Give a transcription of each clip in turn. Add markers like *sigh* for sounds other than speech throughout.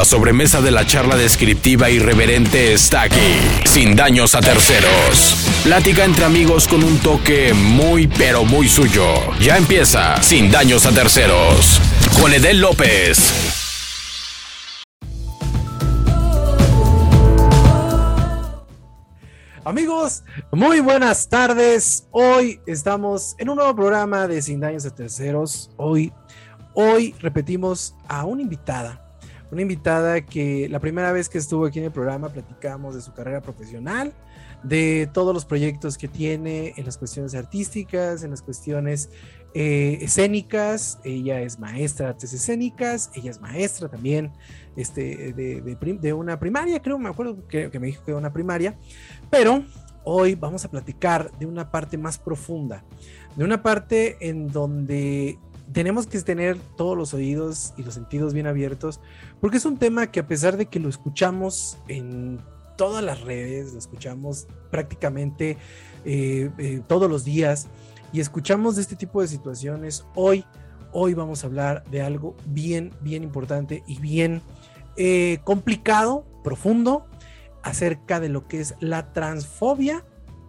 La sobremesa de la charla descriptiva irreverente está aquí, sin daños a terceros. Plática entre amigos con un toque muy pero muy suyo. Ya empieza, sin daños a terceros. Con Edel López. Amigos, muy buenas tardes. Hoy estamos en un nuevo programa de Sin Daños a Terceros. Hoy, hoy repetimos a una invitada. Una invitada que la primera vez que estuvo aquí en el programa platicamos de su carrera profesional, de todos los proyectos que tiene en las cuestiones artísticas, en las cuestiones eh, escénicas. Ella es maestra de artes escénicas, ella es maestra también este, de, una primaria, creo, me acuerdo que, que me dijo que era una primaria, pero hoy vamos a platicar de una parte más profunda, de una parte en donde tenemos que tener todos los oídos y los sentidos bien abiertos, porque es un tema que a pesar de que lo escuchamos en todas las redes, lo escuchamos prácticamente eh, eh, todos los días y escuchamos de este tipo de situaciones, hoy, hoy vamos a hablar de algo bien, bien importante y bien eh, complicado, profundo, acerca de lo que es la transfobia,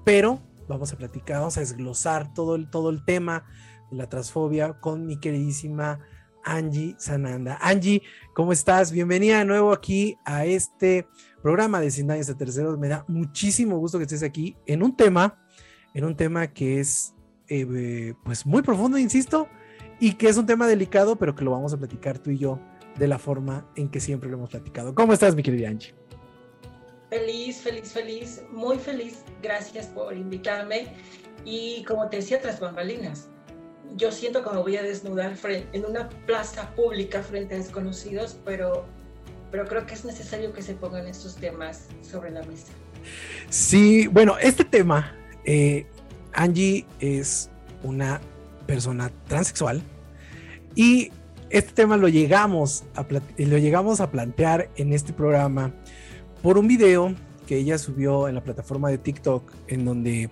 pero vamos a platicar, vamos a desglosar todo el, todo el tema la transfobia con mi queridísima Angie Sananda. Angie, ¿cómo estás? Bienvenida de nuevo aquí a este programa de Sin Daños a Terceros. Me da muchísimo gusto que estés aquí en un tema, en un tema que es eh, pues muy profundo, insisto, y que es un tema delicado, pero que lo vamos a platicar tú y yo de la forma en que siempre lo hemos platicado. ¿Cómo estás, mi querida Angie? Feliz, feliz, feliz, muy feliz. Gracias por invitarme. Y como te decía, tras bambalinas, yo siento que me voy a desnudar en una plaza pública frente a desconocidos, pero, pero creo que es necesario que se pongan estos temas sobre la mesa. Sí, bueno, este tema, eh, Angie es una persona transexual y este tema lo llegamos, lo llegamos a plantear en este programa por un video que ella subió en la plataforma de TikTok en donde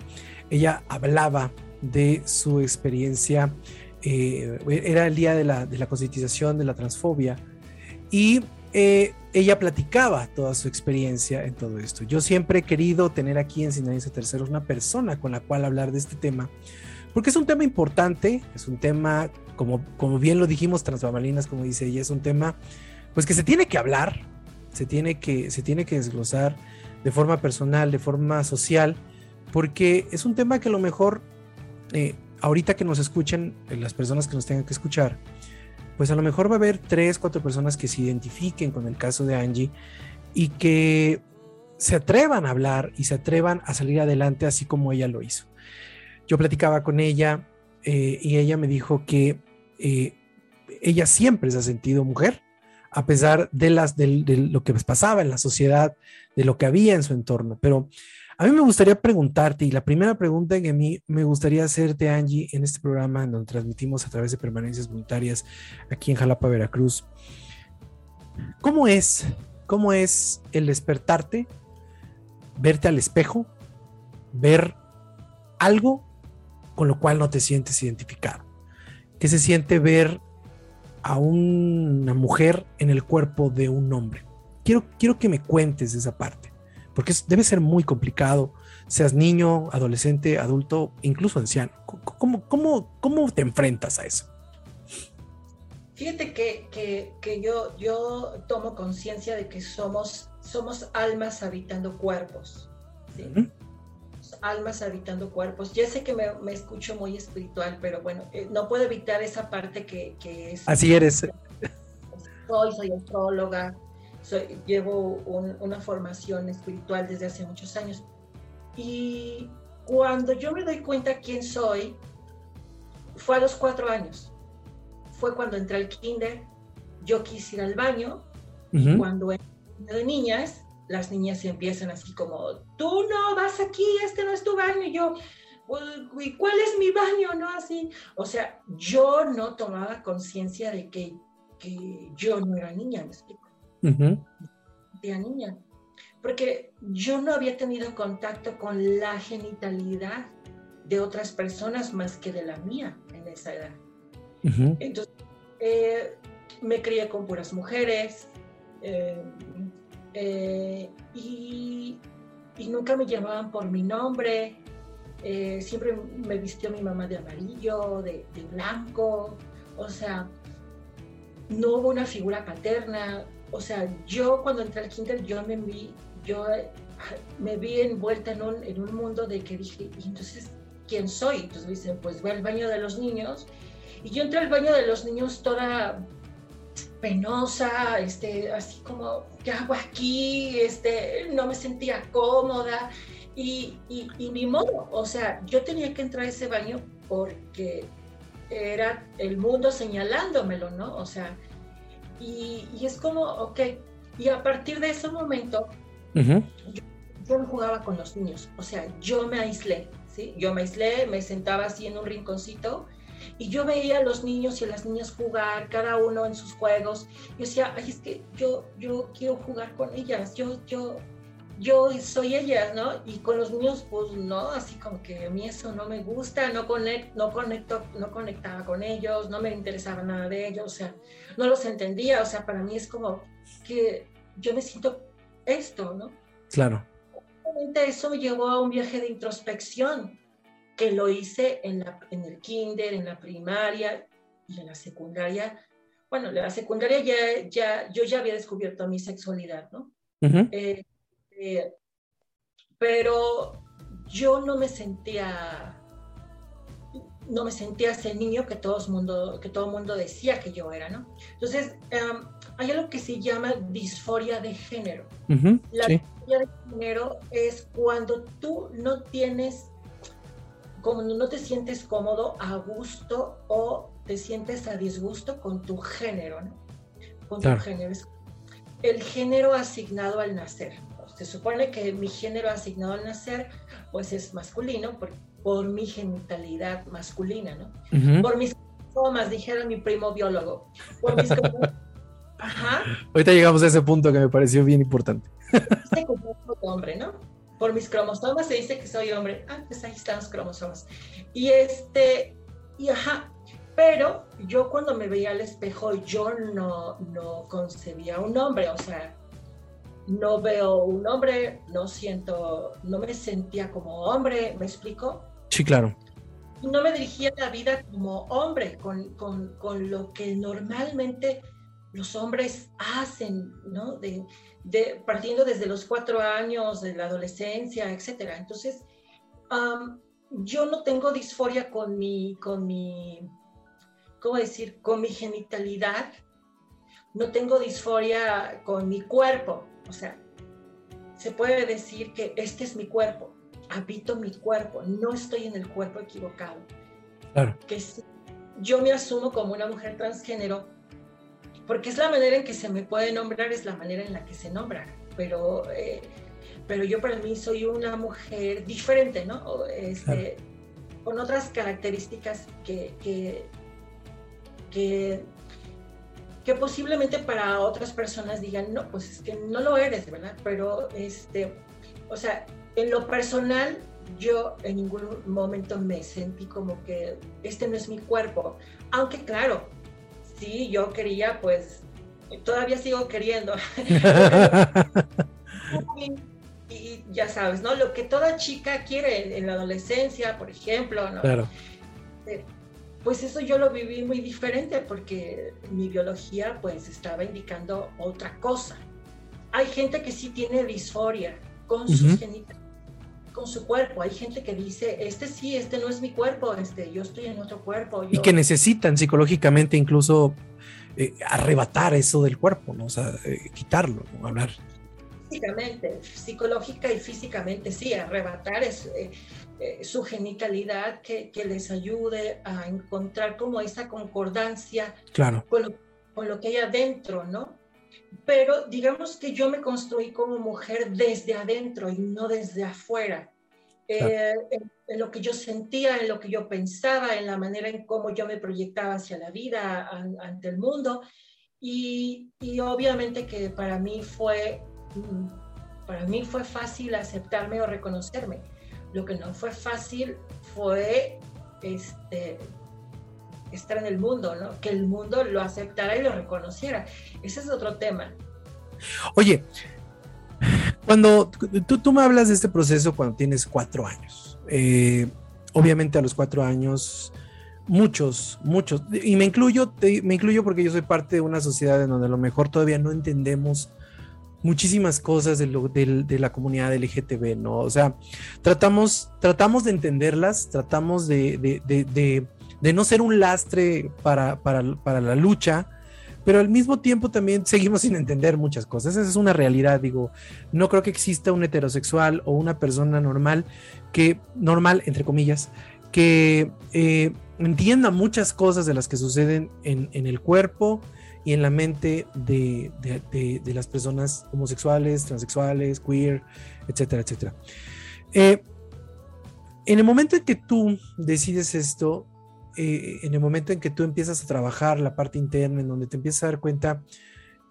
ella hablaba de su experiencia. Eh, era el día de la, de la concientización de la transfobia y eh, ella platicaba toda su experiencia en todo esto. Yo siempre he querido tener aquí en Sinaloa Terceros una persona con la cual hablar de este tema, porque es un tema importante, es un tema, como, como bien lo dijimos, transbambalinas, como dice ella, es un tema pues que se tiene que hablar, se tiene que, se tiene que desglosar de forma personal, de forma social, porque es un tema que a lo mejor eh, ahorita que nos escuchen, eh, las personas que nos tengan que escuchar, pues a lo mejor va a haber tres, cuatro personas que se identifiquen con el caso de Angie y que se atrevan a hablar y se atrevan a salir adelante así como ella lo hizo. Yo platicaba con ella eh, y ella me dijo que ella siempre se ha sentido mujer, a pesar de, de, lo que pasaba en la sociedad, de lo que había en su entorno. Pero a mí me gustaría preguntarte, y la primera pregunta que a mí me gustaría hacerte, Angie, en este programa donde transmitimos a través de permanencias voluntarias aquí en Jalapa, Veracruz, ¿cómo es, cómo es el despertarte, verte al espejo, ver algo con lo cual no te sientes identificado? ¿Qué se siente ver a una mujer en el cuerpo de un hombre. Quiero, quiero que me cuentes esa parte, porque debe ser muy complicado, seas niño, adolescente, adulto, incluso anciano. ¿Cómo, cómo, cómo te enfrentas a eso? Fíjate que, que, que yo, yo tomo conciencia de que somos, somos almas habitando cuerpos. Almas habitando cuerpos. Ya sé que me, me escucho muy espiritual, pero bueno, eh, no puedo evitar esa parte que, que es... Así eres. Soy, soy astróloga, soy, llevo una formación espiritual desde hace muchos años. Y cuando yo me doy cuenta quién soy, fue a los cuatro años. Fue cuando entré al kinder, yo quise ir al baño, y cuando entré de niñas, las niñas empiezan así como, tú no vas aquí, este no es tu baño, y yo, ¿y cuál es mi baño? No, así, o sea, yo no tomaba conciencia de que, que, yo no era niña, me explico. Era niña, porque yo no había tenido contacto con la genitalidad de otras personas más que de la mía en esa edad. Entonces, eh, me crié con puras mujeres, Eh, eh, y, y, nunca me llamaban por mi nombre. Siempre me vistió mi mamá de amarillo, de, de, blanco. O sea, no hubo una figura paterna. O sea, yo cuando entré al kinder, yo me vi, yo me vi envuelta en un, en un mundo de que dije, ¿y entonces quién soy? Entonces me dicen, pues ve al baño de los niños. Y yo entré al baño de los niños toda penosa, este, así como, ¿qué hago aquí? Este, no me sentía cómoda y, y, y ni modo, o sea, yo tenía que entrar a ese baño porque era el mundo señalándomelo, ¿no? O sea, y, y es como, ok, y a partir de ese momento, yo, yo, no jugaba con los niños, o sea, yo me aislé, ¿sí? Yo me aislé, me sentaba así en un rinconcito y yo veía a los niños y a las niñas jugar, cada uno en sus juegos. Yo decía, ay, es que yo, yo quiero jugar con ellas, yo, yo, yo soy ellas, ¿no? Y con los niños, pues no, así como que a mí eso no me gusta, no, no, conecto, no conectaba con ellos, no me interesaba nada de ellos, o sea, no los entendía, o sea, para mí es como que yo me siento esto, ¿no? Claro. Obviamente eso me llevó a un viaje de introspección, que lo hice en, la, en el kinder, en la primaria y en la secundaria. Bueno, en la secundaria ya, ya, yo ya había descubierto mi sexualidad, ¿no? Uh -huh. eh, eh, pero yo no me sentía no me sentía ese niño que todo el mundo que todo mundo decía que yo era no entonces um, hay algo que se llama disforia de género uh -huh, la sí. disforia de género es cuando tú no tienes como no te sientes cómodo, a gusto o te sientes a disgusto con tu género, ¿no? Con claro. tu género. El género asignado al nacer. Se supone que mi género asignado al nacer, pues es masculino por, por mi genitalidad masculina, ¿no? Uh -huh. Por mis cromosomas, dijera mi primo biólogo. Por mis *laughs* Ajá. Ahorita llegamos a ese punto que me pareció bien importante. Este hombre, ¿no? por mis cromosomas se dice que soy hombre. Ah, pues ahí están los cromosomas. Y este, y ajá, pero yo cuando me veía al espejo, yo no, no concebía un hombre, o sea, no veo un hombre, no siento, no me sentía como hombre, ¿me explico? Sí, claro. No me dirigía la vida como hombre, con, con, con lo que normalmente los hombres hacen, ¿no? De, de, partiendo desde los cuatro años, de la adolescencia, etcétera. Entonces, um, yo no tengo disforia con mi, con mi, ¿cómo decir? Con mi genitalidad. No tengo disforia con mi cuerpo. O sea, se puede decir que este es mi cuerpo, habito mi cuerpo, no estoy en el cuerpo equivocado. Claro. Que si yo me asumo como una mujer transgénero, porque es la manera en que se me puede nombrar, es la manera en la que se nombra, pero, eh, pero yo para mí soy una mujer diferente, ¿no? Este, claro. Con otras características que, que, que, que, posiblemente para otras personas digan, no, pues es que no lo eres, ¿verdad? Pero, este, o sea, en lo personal, yo en ningún momento me sentí como que este no es mi cuerpo, aunque claro, sí, yo quería, pues, todavía sigo queriendo. y, *laughs* y, ya sabes, ¿no? Lo que toda chica quiere en la adolescencia, por ejemplo, ¿no? Claro. Pues eso yo lo viví muy diferente porque mi biología pues estaba indicando otra cosa. Hay gente que sí tiene disforia con sus uh -huh. genitales con su cuerpo. Hay gente que dice, este sí, este no es mi cuerpo, este, yo estoy en otro cuerpo. Yo... Y que necesitan psicológicamente incluso eh, arrebatar eso del cuerpo, ¿no? O sea, eh, quitarlo, ¿no? hablar. Físicamente, psicológica y físicamente, sí, arrebatar es, eh, su genitalidad que, que, les ayude a encontrar como esa concordancia claro. con, lo, con lo que hay adentro, ¿no? Pero digamos que yo me construí como mujer desde adentro y no desde afuera. Eh, en, en, lo que yo sentía, en lo que yo pensaba, en la manera en cómo yo me proyectaba hacia la vida, an, ante el mundo. Y, y, obviamente que para mí fue, mm, para mí fue fácil aceptarme o reconocerme. Lo que no fue fácil fue este, estar en el mundo, ¿no? Que el mundo lo aceptara y lo reconociera. Ese es otro tema. Oye, cuando tú, me hablas de este proceso cuando tienes cuatro años, eh, obviamente a los cuatro años, muchos, muchos, y me incluyo, me incluyo porque yo soy parte de una sociedad en donde a lo mejor todavía no entendemos muchísimas cosas de, la comunidad LGTB, ¿no? O sea, tratamos, tratamos de entenderlas, tratamos de no ser un lastre para, para, para la lucha, pero al mismo tiempo también seguimos *laughs* sin entender muchas cosas. Esa es una realidad, digo, no creo que exista un heterosexual o una persona normal que, normal, entre comillas, que eh, entienda muchas cosas de las que suceden en, el cuerpo y en la mente de, las personas homosexuales, transexuales, queer, etcétera, etcétera. Eh, en el momento en que tú decides esto, eh, en el momento en que tú empiezas a trabajar la parte interna, en donde te empiezas a dar cuenta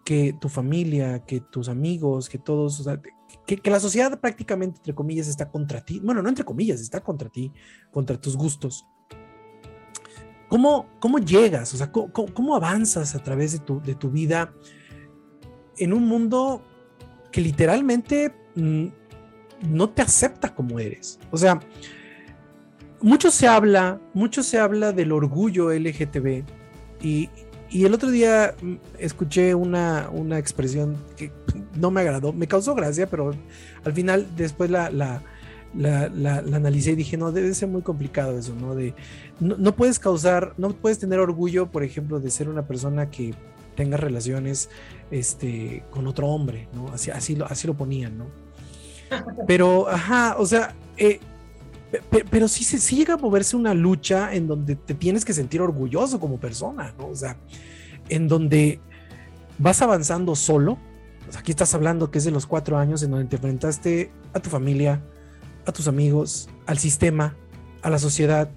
que tu familia, que tus amigos, que todos, que, la sociedad prácticamente, entre comillas, está contra ti. Bueno, no entre comillas, está contra ti, contra tus gustos. ¿Cómo, cómo llegas? O sea, ¿cómo, avanzas a través de tu, de tu vida en un mundo que literalmente mm, no te acepta como eres? O sea, mucho se habla, mucho se habla del orgullo LGTB y, el otro día mm, escuché una, expresión que no me agradó, me causó gracia, pero al final después la, la, analicé y dije, no, debe ser muy complicado eso, ¿no? De, no, puedes causar, no puedes tener orgullo, por ejemplo, de ser una persona que tenga relaciones este, con otro hombre, ¿no? Así, así, lo, así lo ponían, ¿no? *laughs* Pero, ajá, o sea, eh, pero sí, sí, llega a moverse una lucha en donde te tienes que sentir orgulloso como persona, ¿no? O sea, en donde vas avanzando solo. aquí estás hablando que es de los cuatro años en donde te enfrentaste a tu familia, a tus amigos, al sistema, a la sociedad,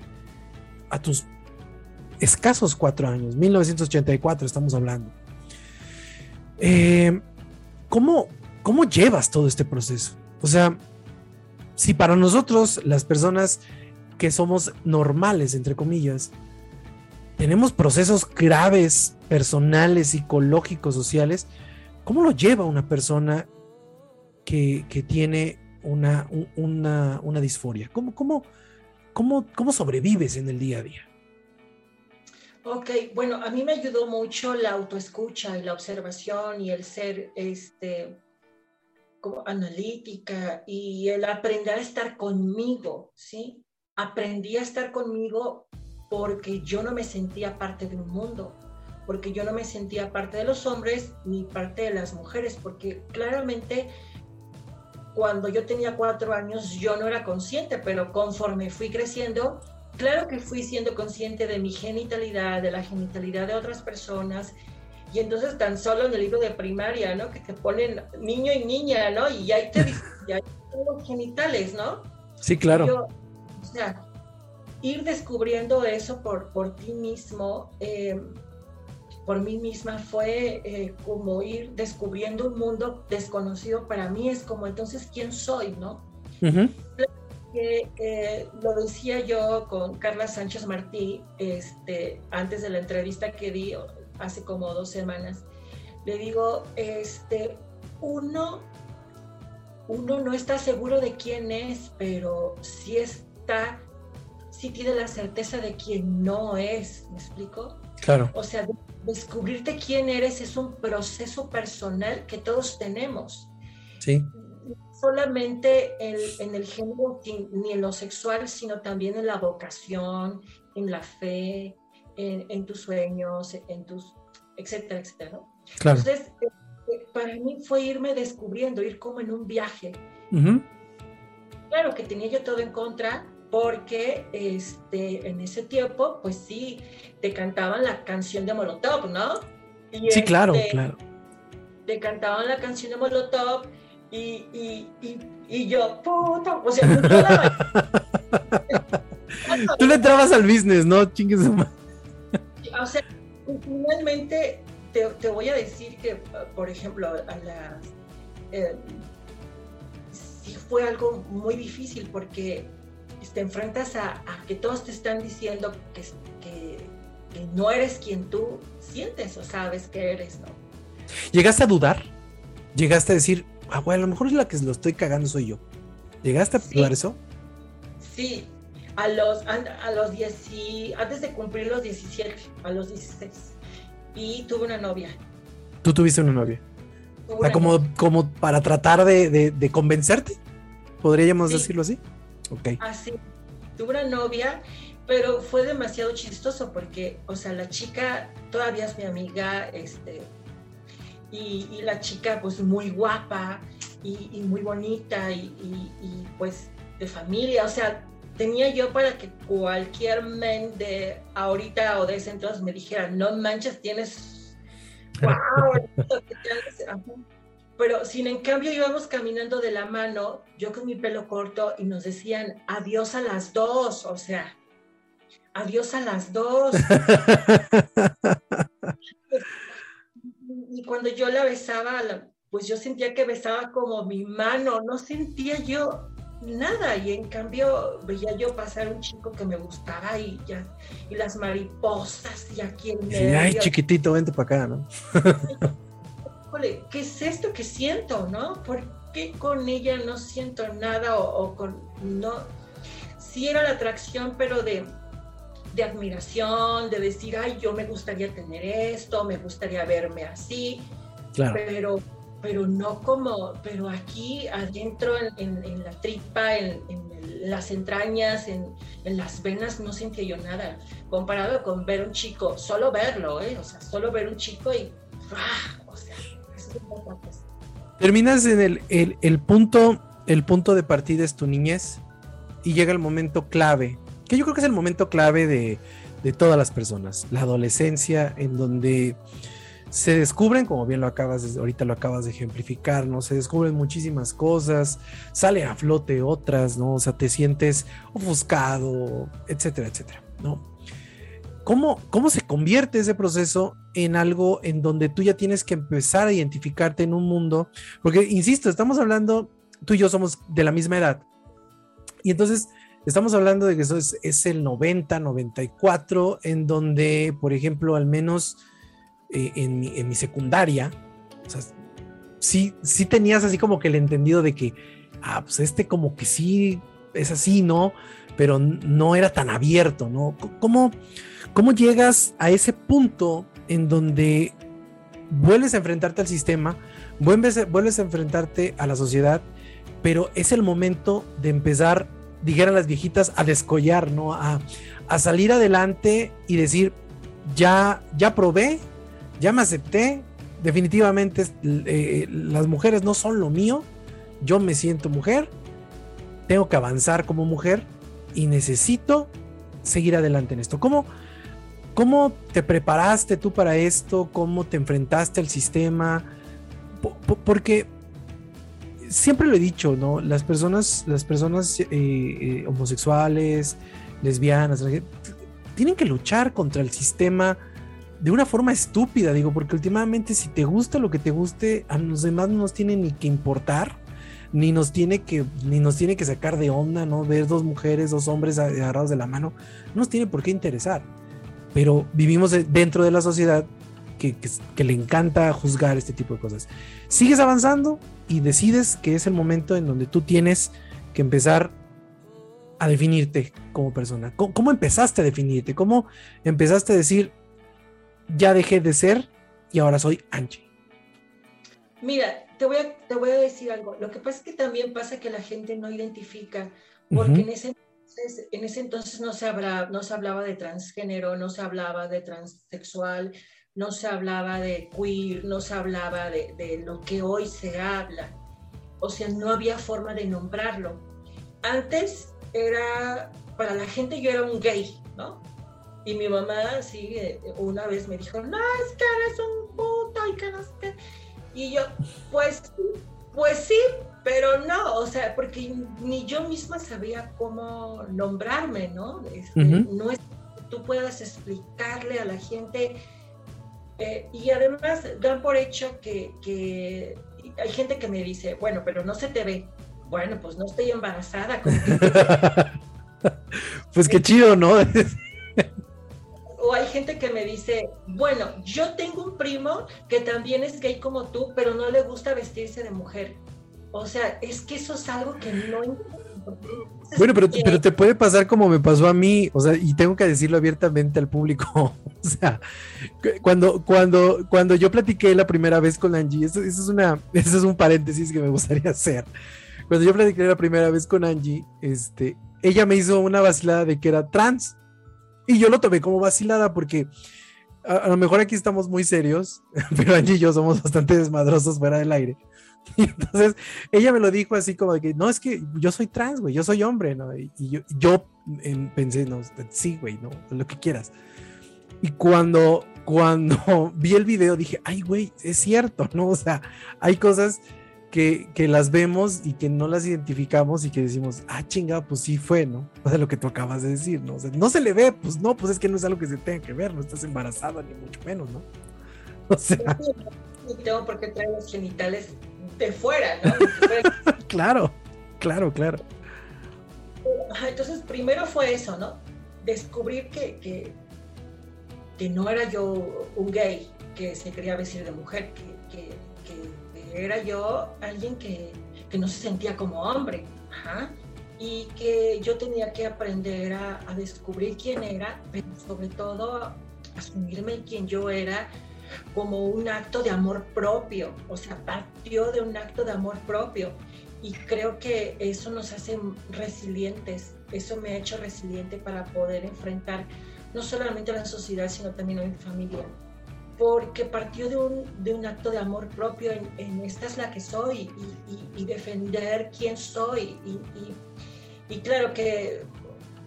a tus escasos cuatro años, 1984 estamos hablando. Eh, ¿cómo, ¿Cómo llevas todo este proceso? O sea, si para nosotros, las personas que somos normales, entre comillas, tenemos procesos graves, personales, psicológicos, sociales, ¿cómo lo lleva una persona que, tiene una, una, disforia? ¿Cómo, cómo, cómo, ¿Cómo sobrevives en el día a día? Ok, bueno, a mí me ayudó mucho la autoescucha y la observación y el ser este, analítica y el aprender a estar conmigo, ¿sí? Aprendí a estar conmigo porque yo no me sentía parte de un mundo, porque yo no me sentía parte de los hombres ni parte de las mujeres, porque claramente cuando yo tenía cuatro años yo no era consciente, pero conforme fui creciendo, claro que fui siendo consciente de mi genitalidad, de la genitalidad de otras personas y entonces tan solo en el libro de primaria, ¿no? Que te ponen niño y niña, ¿no? Y ya hay, te, ya hay los genitales, ¿no? Sí, claro. o sea, ir descubriendo eso por, por ti mismo, eh, por mí misma, fue eh, como ir descubriendo un mundo desconocido para mí. Es como, entonces, ¿quién soy, no? Eh, lo decía yo con Carla Sánchez Martí este, antes de la entrevista que di hace como dos semanas. Le digo, este, uno, uno no está seguro de quién es, pero sí está, sí tiene la certeza de quién no es, ¿me explico? Claro. O sea, descubrirte quién eres es un proceso personal que todos tenemos. Sí. Solamente en, en el género ni en lo sexual, sino también en la vocación, en la fe, en, tus sueños, en tus, etcétera, etcétera, ¿no? Entonces, eh, para mí fue irme descubriendo, ir como en un viaje. Claro que tenía yo todo en contra, porque este, en ese tiempo, pues sí, te cantaban la canción de Molotov, ¿no? sí, claro, este, claro. Te cantaban la canción de Molotov y, y, y, yo, puta, o sea, *laughs* Tú le entrabas al business, ¿no? Chingues o sea, finalmente te, voy a decir que, por ejemplo, a la, eh, sí fue algo muy difícil porque te enfrentas a, que todos te están diciendo que, que, no eres quien tú sientes o sabes que eres, ¿no? ¿Llegaste a dudar? llegaste a decir, ah, bueno, a lo mejor es la que lo estoy cagando soy yo. ¿Llegaste a sí. eso? Sí, a los, a los 10, antes de cumplir los 17, a los 16. Y tuve una novia. ¿Tú tuviste una novia? como, como para tratar de, de, convencerte, podríamos decirlo así. Ok. Así. Tuve una novia, pero fue demasiado chistoso porque, o sea, la chica todavía es mi amiga, este, y, y la chica pues muy guapa y, muy bonita y, y, pues de familia, o sea, tenía yo para que cualquier men de ahorita o de ese entonces me dijera, no manches, tienes, *laughs* wow, pero sin en cambio íbamos caminando de la mano, yo con mi pelo corto y nos decían, adiós a las dos, o sea, adiós a las dos. *laughs* y cuando yo la besaba, pues yo sentía que besaba como mi mano, no sentía yo nada y en cambio veía yo pasar un chico que me gustaba y ya y las mariposas y aquí en medio. Ay, chiquitito, vente para acá, ¿no? *laughs* ¿qué es esto que siento, no? ¿Por qué con ella no siento nada o, con no? Sí era la atracción, pero de de admiración, de decir, ay, yo me gustaría tener esto, me gustaría verme así, claro. pero pero no como, pero aquí adentro en, la tripa, en, las entrañas, en, las venas, no sentía yo nada, comparado con ver un chico, solo verlo, ¿eh? o sea, solo ver un chico y, ¡ah! o sea, es Terminas en el, el, punto, el punto de partida es tu niñez y llega el momento clave, que yo creo que es el momento clave de, de todas las personas, la adolescencia, en donde se descubren, como bien lo acabas, ahorita lo acabas de ejemplificar, ¿no? Se descubren muchísimas cosas, sale a flote otras, ¿no? O sea, te sientes ofuscado, etcétera, etcétera, ¿no? ¿Cómo, ¿Cómo se convierte ese proceso en algo en donde tú ya tienes que empezar a identificarte en un mundo? Porque, insisto, estamos hablando, tú y yo somos de la misma edad. Y entonces, estamos hablando de que eso es, es el 90, 94, en donde, por ejemplo, al menos eh, en, mi, secundaria, o sí, sí tenías así como que el entendido de que, ah, pues este como que sí es así, ¿no? Pero no era tan abierto, ¿no? ¿Cómo, cómo llegas a ese punto en donde vuelves a enfrentarte al sistema, vuelves, vuelves a enfrentarte a la sociedad, pero es el momento de empezar, dijeran las viejitas, a descollar, ¿no? A, a salir adelante y decir, ya, ya probé, ya me acepté, definitivamente eh, las mujeres no son lo mío, yo me siento mujer, tengo que avanzar como mujer y necesito seguir adelante en esto. ¿Cómo, cómo te preparaste tú para esto? ¿Cómo te enfrentaste al sistema? porque siempre lo he dicho, ¿no? Las personas, las personas eh, eh, homosexuales, lesbianas, tienen que luchar contra el sistema de una forma estúpida, digo, porque últimamente si te gusta lo que te guste, a los demás no nos tiene ni que importar, ni nos tiene que, ni nos tiene que sacar de onda, ¿no? Ver dos mujeres, dos hombres agarrados de la mano, no nos tiene por qué interesar. Pero vivimos dentro de la sociedad que, que, le encanta juzgar este tipo de cosas. Sigues avanzando y decides que es el momento en donde tú tienes que empezar a definirte como persona. cómo empezaste a definirte? ¿Cómo empezaste a decir, ya dejé de ser y ahora soy Angie? Mira, te voy, a, te voy a decir algo. Lo que pasa es que también pasa que la gente no identifica, porque en, ese entonces, en ese entonces no se, hablaba, no se hablaba de transgénero, no se hablaba de transexual, no se hablaba de queer, no se hablaba de, de lo que hoy se habla. O sea, no había forma de nombrarlo. Antes era, para la gente yo era un gay, ¿no? Y mi mamá, sí, una vez me dijo, no, es que eres un puto y que no sé Y yo, pues, pues sí, pero no, o sea, porque ni yo misma sabía cómo nombrarme, ¿no? Este, no es que tú puedas explicarle a la gente. Eh, y además dan por hecho que, que, hay gente que me dice, bueno, pero no se te ve. Bueno, pues no estoy embarazada. *laughs* pues qué chido, ¿no? *laughs* o hay gente que me dice, bueno, yo tengo un primo que también es gay como tú, pero no le gusta vestirse de mujer. O sea, es que eso es algo que no bueno, pero, pero te puede pasar como me pasó a mí, o sea, y tengo que decirlo abiertamente al público. *laughs* o sea, cuando, cuando, cuando yo platiqué la primera vez con Angie, eso, es una, *laughs* eso es un paréntesis que me gustaría *laughs* hacer. Cuando yo platiqué la primera vez con Angie, este, ella me hizo una vacilada de que era trans. Y yo lo tomé como vacilada porque a lo mejor aquí estamos muy serios, *laughs* pero Angie y yo somos bastante desmadrosos fuera del aire. *laughs* Y entonces ella me lo dijo así como de que, no, es que yo soy trans, güey, yo soy hombre, ¿no? Y, yo, pensé, no, sí, güey, no, lo que quieras. Y cuando, cuando *laughs* vi el video dije, ay, güey, es cierto, ¿no? O sea, hay cosas que, que, las vemos y que no las identificamos y que decimos, ah, chinga, pues sí fue, ¿no? *laughs* O sea, lo que tú acabas de decir, ¿no? O sea, no se le ve, pues no, pues es que no es algo que se tenga que ver, no estás embarazada ni mucho menos, ¿no? *laughs* O sea... No tengo por qué traer los genitales de fuera, ¿no? *laughs* claro, claro, claro. Entonces, primero fue eso, ¿no? Descubrir que, que, que, no era yo un gay que se quería vestir de mujer, que, que, era yo alguien que, no se sentía como hombre. Y que yo tenía que aprender a, a descubrir quién era, pero sobre todo asumirme quién yo era como un acto de amor propio, o sea, partió de un acto de amor propio. Y creo que eso nos hace resilientes, eso me ha hecho resiliente para poder enfrentar no solamente a la sociedad, sino también a mi familia. Porque partió de un, de un acto de amor propio en, esta es la que soy y, defender quién soy. Y, y claro que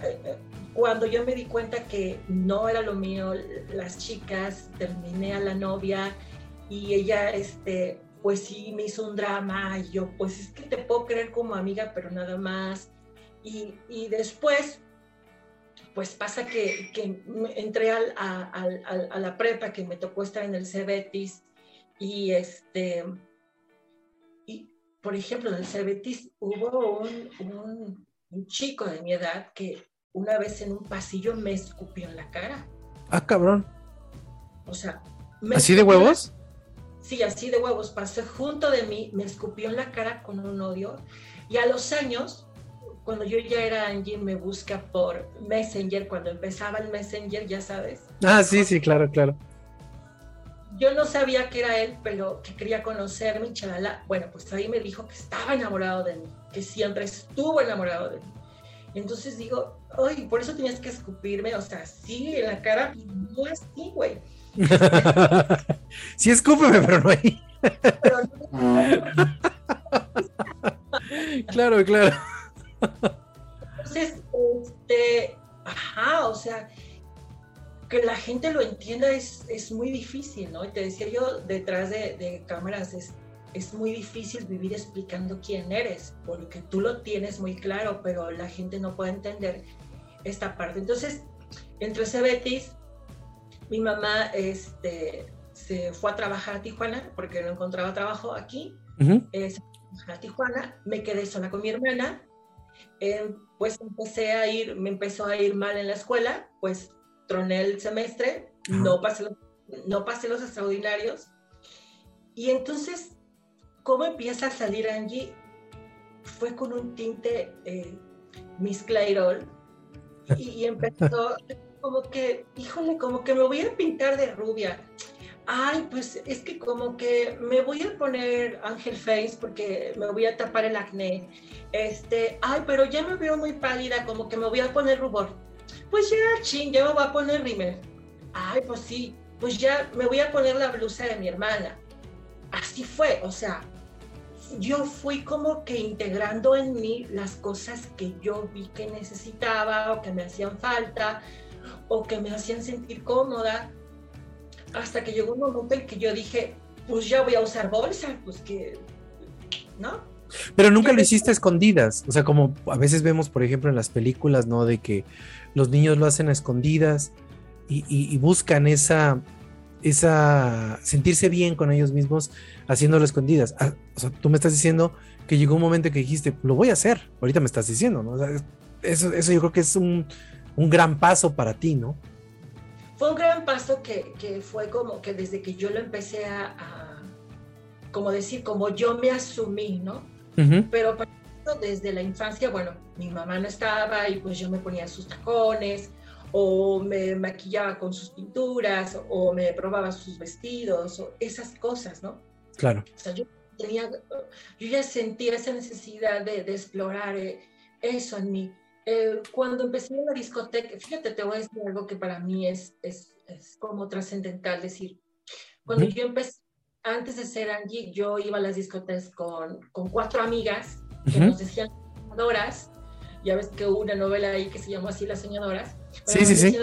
eh, cuando yo me di cuenta que no era lo mío, las chicas, terminé a la novia y ella, este, pues sí, me hizo un drama y yo, pues es que te puedo creer como amiga, pero nada más. Y, y después, pues pasa que, que entré al, a, a, la prepa, que me tocó estar en el Cebetis y este, y por ejemplo, en el Cebetis hubo un, un, un chico de mi edad que una vez en un pasillo me escupió en la cara. Ah, cabrón. O sea, ¿así de huevos? Sí, así de huevos. Pasó junto de mí, me escupió en la cara con un odio. Y a los años, cuando yo ya era Angie, me busca por Messenger, cuando empezaba el Messenger, ya sabes. Ah, sí, sí, claro, claro. Yo no sabía que era él, pero que quería conocerme, chalala. Bueno, pues ahí me dijo que estaba enamorado de mí, que siempre estuvo enamorado de mí. Entonces digo, ay, por eso tenías que escupirme, o sea, sí, en la cara, no así, güey. *laughs* sí, escúpeme, pero no ahí. *laughs* claro, claro. Entonces, este, ajá, o sea, que la gente lo entienda es, es muy difícil, ¿no? Y te decía yo, detrás de, de cámaras es es muy difícil vivir explicando quién eres, porque tú lo tienes muy claro, pero la gente no puede entender esta parte. Entonces, entre ese Betis, mi mamá este, se fue a trabajar a Tijuana porque no encontraba trabajo aquí. Eh, se fue a Tijuana, me quedé sola con mi hermana. Eh, pues empecé a ir, me empezó a ir mal en la escuela, pues troné el semestre, no pasé, no pasé los extraordinarios. Y entonces cómo empieza a salir Angie fue con un tinte eh, Miss Clairol *laughs* y, empezó como que, híjole, como que me voy a pintar de rubia. Ay, pues es que como que me voy a poner Angel Face porque me voy a tapar el acné. Este, ay, pero ya me veo muy pálida, como que me voy a poner rubor. Pues ya, ching, ya me voy a poner rímel. Ay, pues sí, pues ya me voy a poner la blusa de mi hermana. Así fue, o sea, yo fui como que integrando en mí las cosas que yo vi que necesitaba o que me hacían falta o que me hacían sentir cómoda, hasta que llegó un momento en que yo dije, pues ya voy a usar bolsa, pues que, ¿no? Pero nunca lo hiciste escondidas, o sea, como a veces vemos, por ejemplo, en las películas, ¿no? De que los niños lo hacen a escondidas y buscan esa, esa sentirse bien con ellos mismos haciéndolo escondidas. Ah, o sea, tú me estás diciendo que llegó un momento que dijiste, lo voy a hacer, ahorita me estás diciendo, ¿no? eso, eso yo creo que es un, un, gran paso para ti, ¿no? Fue un gran paso que, que, fue como que desde que yo lo empecé a, como decir, como yo me asumí, ¿no? Pero desde la infancia, bueno, mi mamá no estaba y pues yo me ponía sus tacones o me maquillaba con sus pinturas o me probaba sus vestidos o esas cosas, ¿no? Claro. O sea, yo tenía, yo ya sentía esa necesidad de, de explorar eh, eso en mí. Eh, cuando empecé en la discoteca, fíjate, te voy a decir algo que para mí es, es, es como trascendental decir. Cuando yo empecé, antes de ser Angie, yo iba a las discotecas con, con cuatro amigas que nos decían soñadoras. Ya ves que hubo una novela ahí que se llamó así Las Soñadoras. sí, sí, sí.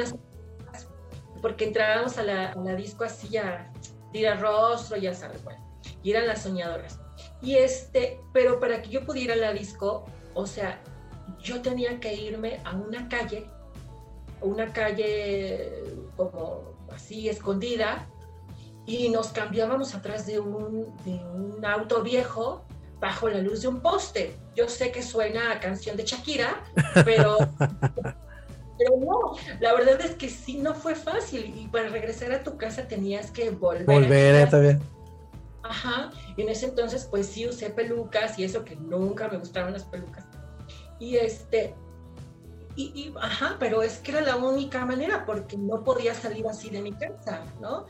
Porque entrábamos a la, a la disco así a tirar rostro, ya sabes, bueno. Y eran las soñadoras. Y este, pero para que yo pudiera ir a la disco, o sea, yo tenía que irme a una calle, una calle como así escondida, y nos cambiábamos atrás de un, de un auto viejo bajo la luz de un poste. Yo sé que suena a canción de Shakira, pero, *laughs* pero no, la verdad es que sí, no fue fácil y para regresar a tu casa tenías que volver. Volver, a también. Ajá, y en ese entonces pues sí usé pelucas y eso que nunca me gustaban las pelucas. Y este, y, y, ajá, pero es que era la única manera porque no podía salir así de mi casa, ¿no?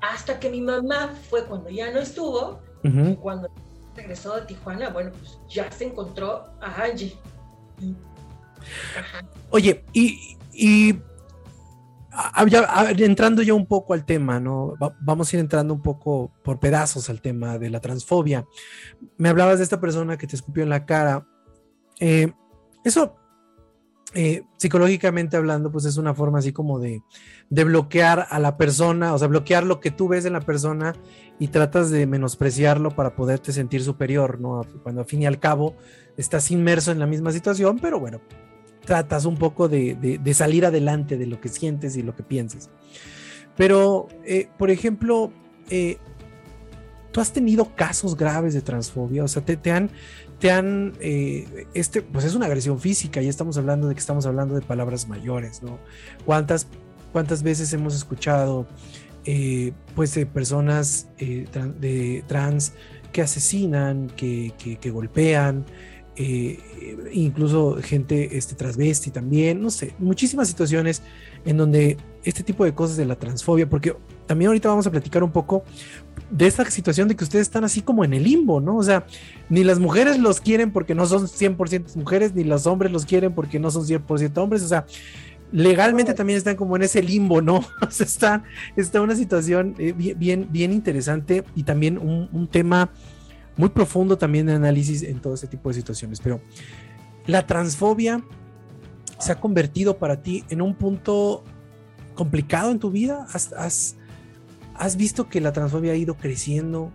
Hasta que mi mamá fue cuando ya no estuvo, cuando regresó de Tijuana, bueno, pues ya se encontró a Angie. Ajá. Oye, y, y entrando ya un poco al tema, ¿no? vamos a ir entrando un poco por pedazos al tema de la transfobia. Me hablabas de esta persona que te escupió en la cara eh, eso, eh, psicológicamente hablando, pues es una forma así como de, bloquear a la persona, o sea, bloquear lo que tú ves en la persona y tratas de menospreciarlo para poderte sentir superior, ¿no? Cuando al fin y al cabo estás inmerso en la misma situación, pero bueno, tratas un poco de, salir adelante de lo que sientes y lo que piensas. Pero, eh, por ejemplo, tú has tenido casos graves de transfobia, o sea, te han, te han, eh, este, pues es una agresión física, y estamos hablando de que estamos hablando de palabras mayores, ¿no? ¿Cuántas, cuántas veces hemos escuchado, eh, pues, de personas eh, de trans que asesinan, que, que, golpean, incluso gente este, transvesti también, no sé, muchísimas situaciones en donde este tipo de cosas de la transfobia, porque también ahorita vamos a platicar un poco de esta situación de que ustedes están así como en el limbo, ¿no? O sea, ni las mujeres los quieren porque no son 100% mujeres, ni los hombres los quieren porque no son 100% hombres, o sea, legalmente también están como en ese limbo, ¿no? *laughs* O sea, está, está una situación eh, bien, bien, interesante y también un, tema muy profundo también de análisis en todo ese tipo de situaciones, pero la transfobia se ha convertido para ti en un punto complicado en tu vida? ¿Has, has, has visto que la transfobia ha ido creciendo?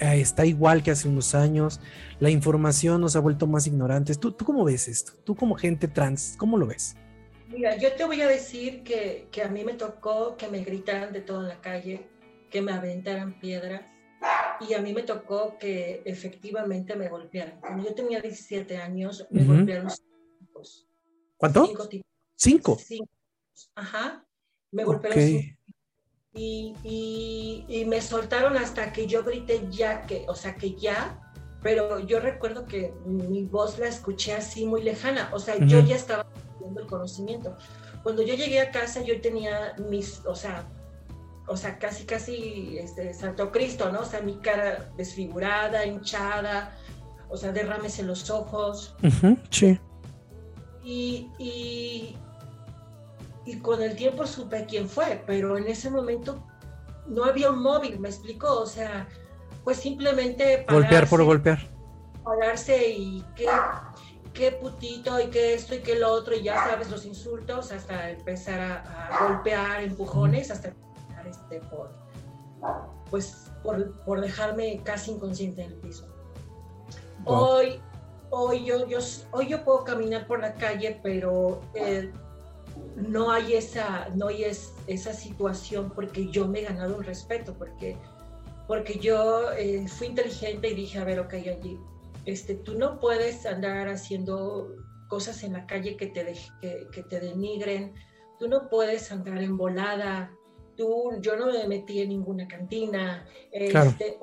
Eh, está igual que hace unos años. La información nos ha vuelto más ignorantes. ¿Tú, ¿Tú cómo ves esto? Tú como gente trans, ¿cómo lo ves? Mira, yo te voy a decir que, que a mí me tocó que me gritaran de todo en la calle, que me aventaran piedras y a mí me tocó que efectivamente me golpearan. Cuando yo tenía 17 años, me golpearon cinco ¿Cuánto? Cinco tipos. ¿Cinco? Cinco. Ajá. Me golpearon okay. Y, y, y, me soltaron hasta que yo grité ya que, o sea, que ya, pero yo recuerdo que mi voz la escuché así muy lejana, o sea, uh -huh. yo ya estaba teniendo el conocimiento. Cuando yo llegué a casa, yo tenía mis, o sea, o sea, casi, casi este, Santo Cristo, ¿no? O sea, mi cara desfigurada, hinchada, o sea, derrames en los ojos. Uh -huh, sí. Y, y, y, con el tiempo supe quién fue, pero en ese momento no había un móvil, me explicó, o sea, pues simplemente... Pararse, golpear por golpear. Pararse y qué, qué putito y qué esto y qué lo otro, y ya sabes los insultos, hasta empezar a, a golpear, empujones, hasta empezar este, por, pues, por, por dejarme casi inconsciente en el piso. Wow. Hoy hoy yo, yo, hoy yo puedo caminar por la calle, pero eh, no hay, esa, no hay es, esa situación porque yo me he ganado un respeto, porque, porque yo eh, fui inteligente y dije, a ver, ok, allí, este, tú no puedes andar haciendo cosas en la calle que te, de, que, que te denigren, tú no puedes andar en volada, tú, yo no me metí en ninguna cantina, este,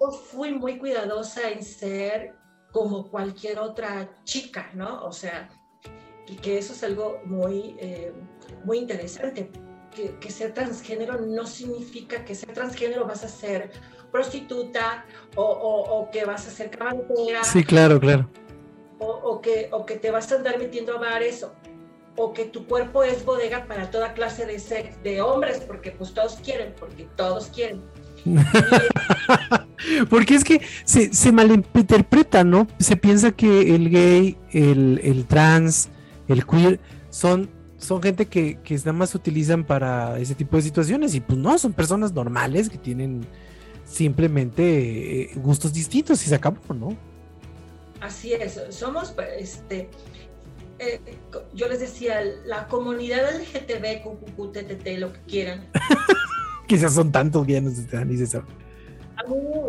yo fui muy cuidadosa en ser como cualquier otra chica, ¿no? O sea, y que eso es algo muy, eh, muy interesante, que, que, ser transgénero no significa que ser transgénero vas a ser prostituta o, o, que vas a ser cabalera. Sí, claro, claro. O, que, o que te vas a andar metiendo a bares o, que tu cuerpo es bodega para toda clase de sex, de hombres, porque pues todos quieren, porque todos quieren. *laughs* porque es que se, se, malinterpreta, ¿no? Se piensa que el gay, el, el trans, el queer son son gente que, que nada más se utilizan para ese tipo de situaciones y pues no, son personas normales que tienen simplemente eh, gustos distintos y se acabó, ¿no? Así es, somos, este, eh, yo les decía, la comunidad LGTB, QQQTT, lo que quieran. *laughs* Quizás son tantos bienes, dices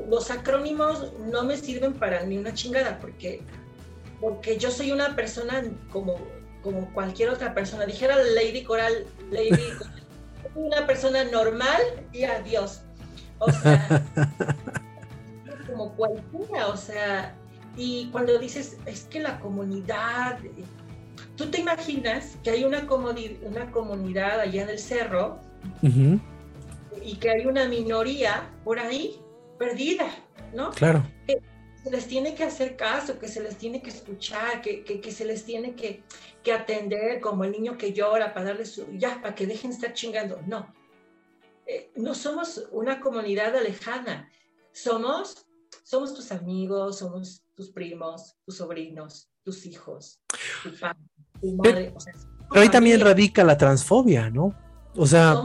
Los acrónimos no me sirven para ni una chingada, porque, porque yo soy una persona como, como cualquier otra persona. Dijera Lady Coral, Lady, una persona normal y adiós. O sea, *laughs* como cualquiera, o sea, y cuando dices, es que la comunidad, tú te imaginas que hay una, una comunidad allá en el cerro y que hay una minoría por ahí perdida, ¿no? Claro. Que se les tiene que hacer caso, que se les tiene que escuchar, que, que, se les tiene que, que, atender como el niño que llora para darle su, ya, para que dejen de estar chingando. No, eh, no somos una comunidad alejada, somos, somos tus amigos, somos tus primos, tus sobrinos, tus hijos, tu padre, tu madre. Pero, ahí también radica la transfobia, ¿no? O sea...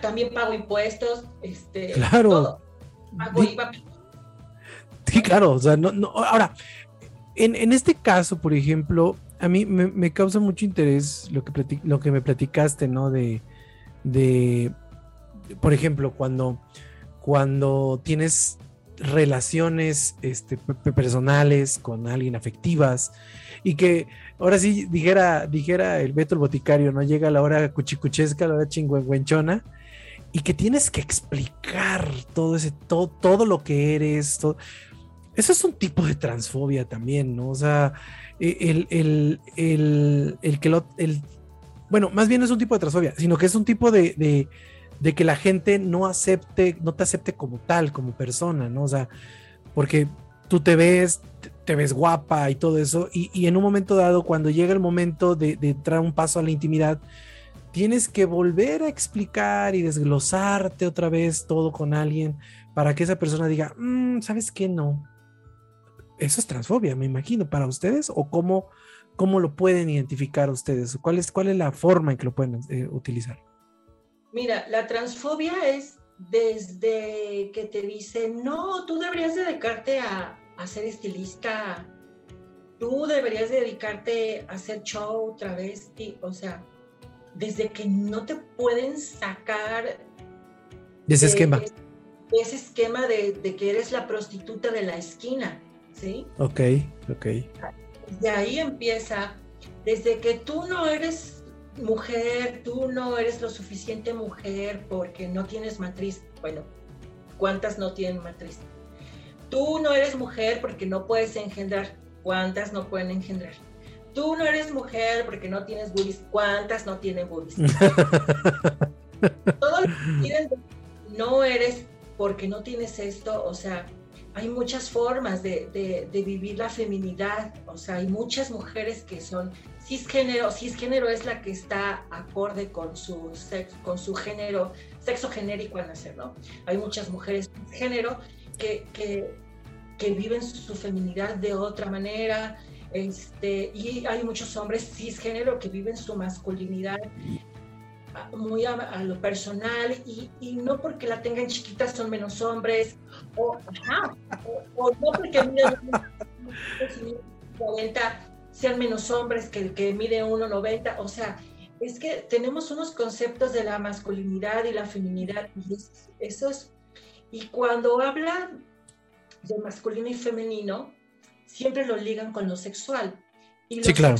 también pago impuestos, este, claro. Sí, claro, o sea, no, no, ahora, en, en, este caso, por ejemplo, a mí me, causa mucho interés lo que, lo que me platicaste, ¿no? De, de por ejemplo, cuando, cuando tienes relaciones este, personales con alguien afectivas y que ahora sí dijera, dijera el Beto el Boticario, no llega la hora cuchicuchesca, la hora chingüengüenchona y que tienes que explicar todo ese, todo, todo lo que eres, eso es un tipo de transfobia también, ¿no? O sea, el, el, el, el que lo, el, bueno, más bien es un tipo de transfobia, sino que es un tipo de, de que la gente no acepte, no te acepte como tal, como persona, ¿no? O sea, porque tú te ves, te ves guapa y todo eso, y, en un momento dado, cuando llega el momento de, entrar un paso a la intimidad, tienes que volver a explicar y desglosarte otra vez todo con alguien para que esa persona diga, mm, ¿sabes qué? No. Eso es transfobia, me imagino, para ustedes, o cómo, cómo lo pueden identificar ustedes, cuál es, cuál es la forma en que lo pueden eh, utilizar. Mira, la transfobia es desde que te dicen, no, tú deberías dedicarte a, ser estilista, tú deberías dedicarte a hacer show otra vez, o sea, desde que no te pueden sacar de ese esquema. De, ese esquema de, de, que eres la prostituta de la esquina, ¿sí? Ok, ok. De ahí empieza, desde que tú no eres mujer, tú no eres lo suficiente mujer porque no tienes matriz. Bueno, ¿cuántas no tienen matriz? Tú no eres mujer porque no puedes engendrar. ¿Cuántas no pueden engendrar? Tú no eres mujer porque no tienes boobies. ¿Cuántas no tienen boobies? *laughs* Todo lo que no eres porque no tienes esto, o sea, hay muchas formas de, vivir la feminidad, o sea, hay muchas mujeres que son cisgénero, cisgénero es la que está acorde con su, sexo, con su género, sexo genérico al nacer, ¿no? Hay muchas mujeres cisgénero que, que, que viven su feminidad de otra manera, este, y hay muchos hombres cisgénero que viven su masculinidad muy a, lo personal y, y, no porque la tengan chiquita son menos hombres o, o, no porque miden 90 sean menos hombres que el que mide 1,90. O sea, es que tenemos unos conceptos de la masculinidad y la feminidad y eso es, y cuando hablan de masculino y femenino, siempre lo ligan con lo sexual. Y lo sí, claro.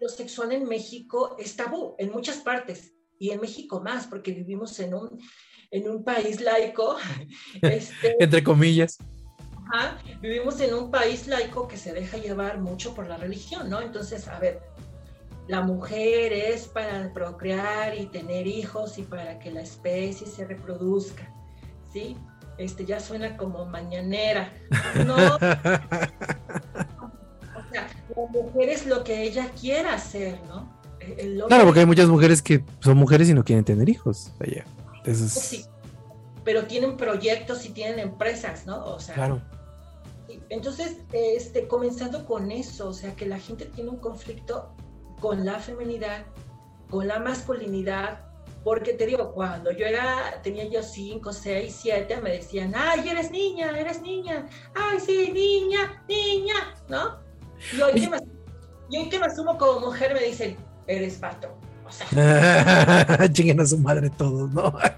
Lo sexual en México es tabú en muchas partes y en México más, porque vivimos en un, en un país laico. *laughs* Este, Entre comillas. vivimos en un país laico que se deja llevar mucho por la religión, ¿no? Entonces, a ver, la mujer es para procrear y tener hijos y para que la especie se reproduzca, ¿sí? Este ya suena como mañanera. *laughs* No. La mujer es lo que ella quiera hacer, ¿no? claro, porque hay muchas mujeres que son mujeres y no quieren tener hijos. Allá. Sí, pero tienen proyectos y tienen empresas, ¿no? O sea, claro. Entonces, este, comenzando con eso, o sea, que la gente tiene un conflicto con la feminidad, con la masculinidad, porque te digo, cuando yo era, tenía yo 5, 6, 7, me decían, ay, eres niña, eres niña, ay, sí, niña, niña, ¿no? Y hoy que me, y que me asumo como mujer me dicen, eres pato. O sea, *laughs* chinguen a su madre todos, ¿no? *laughs*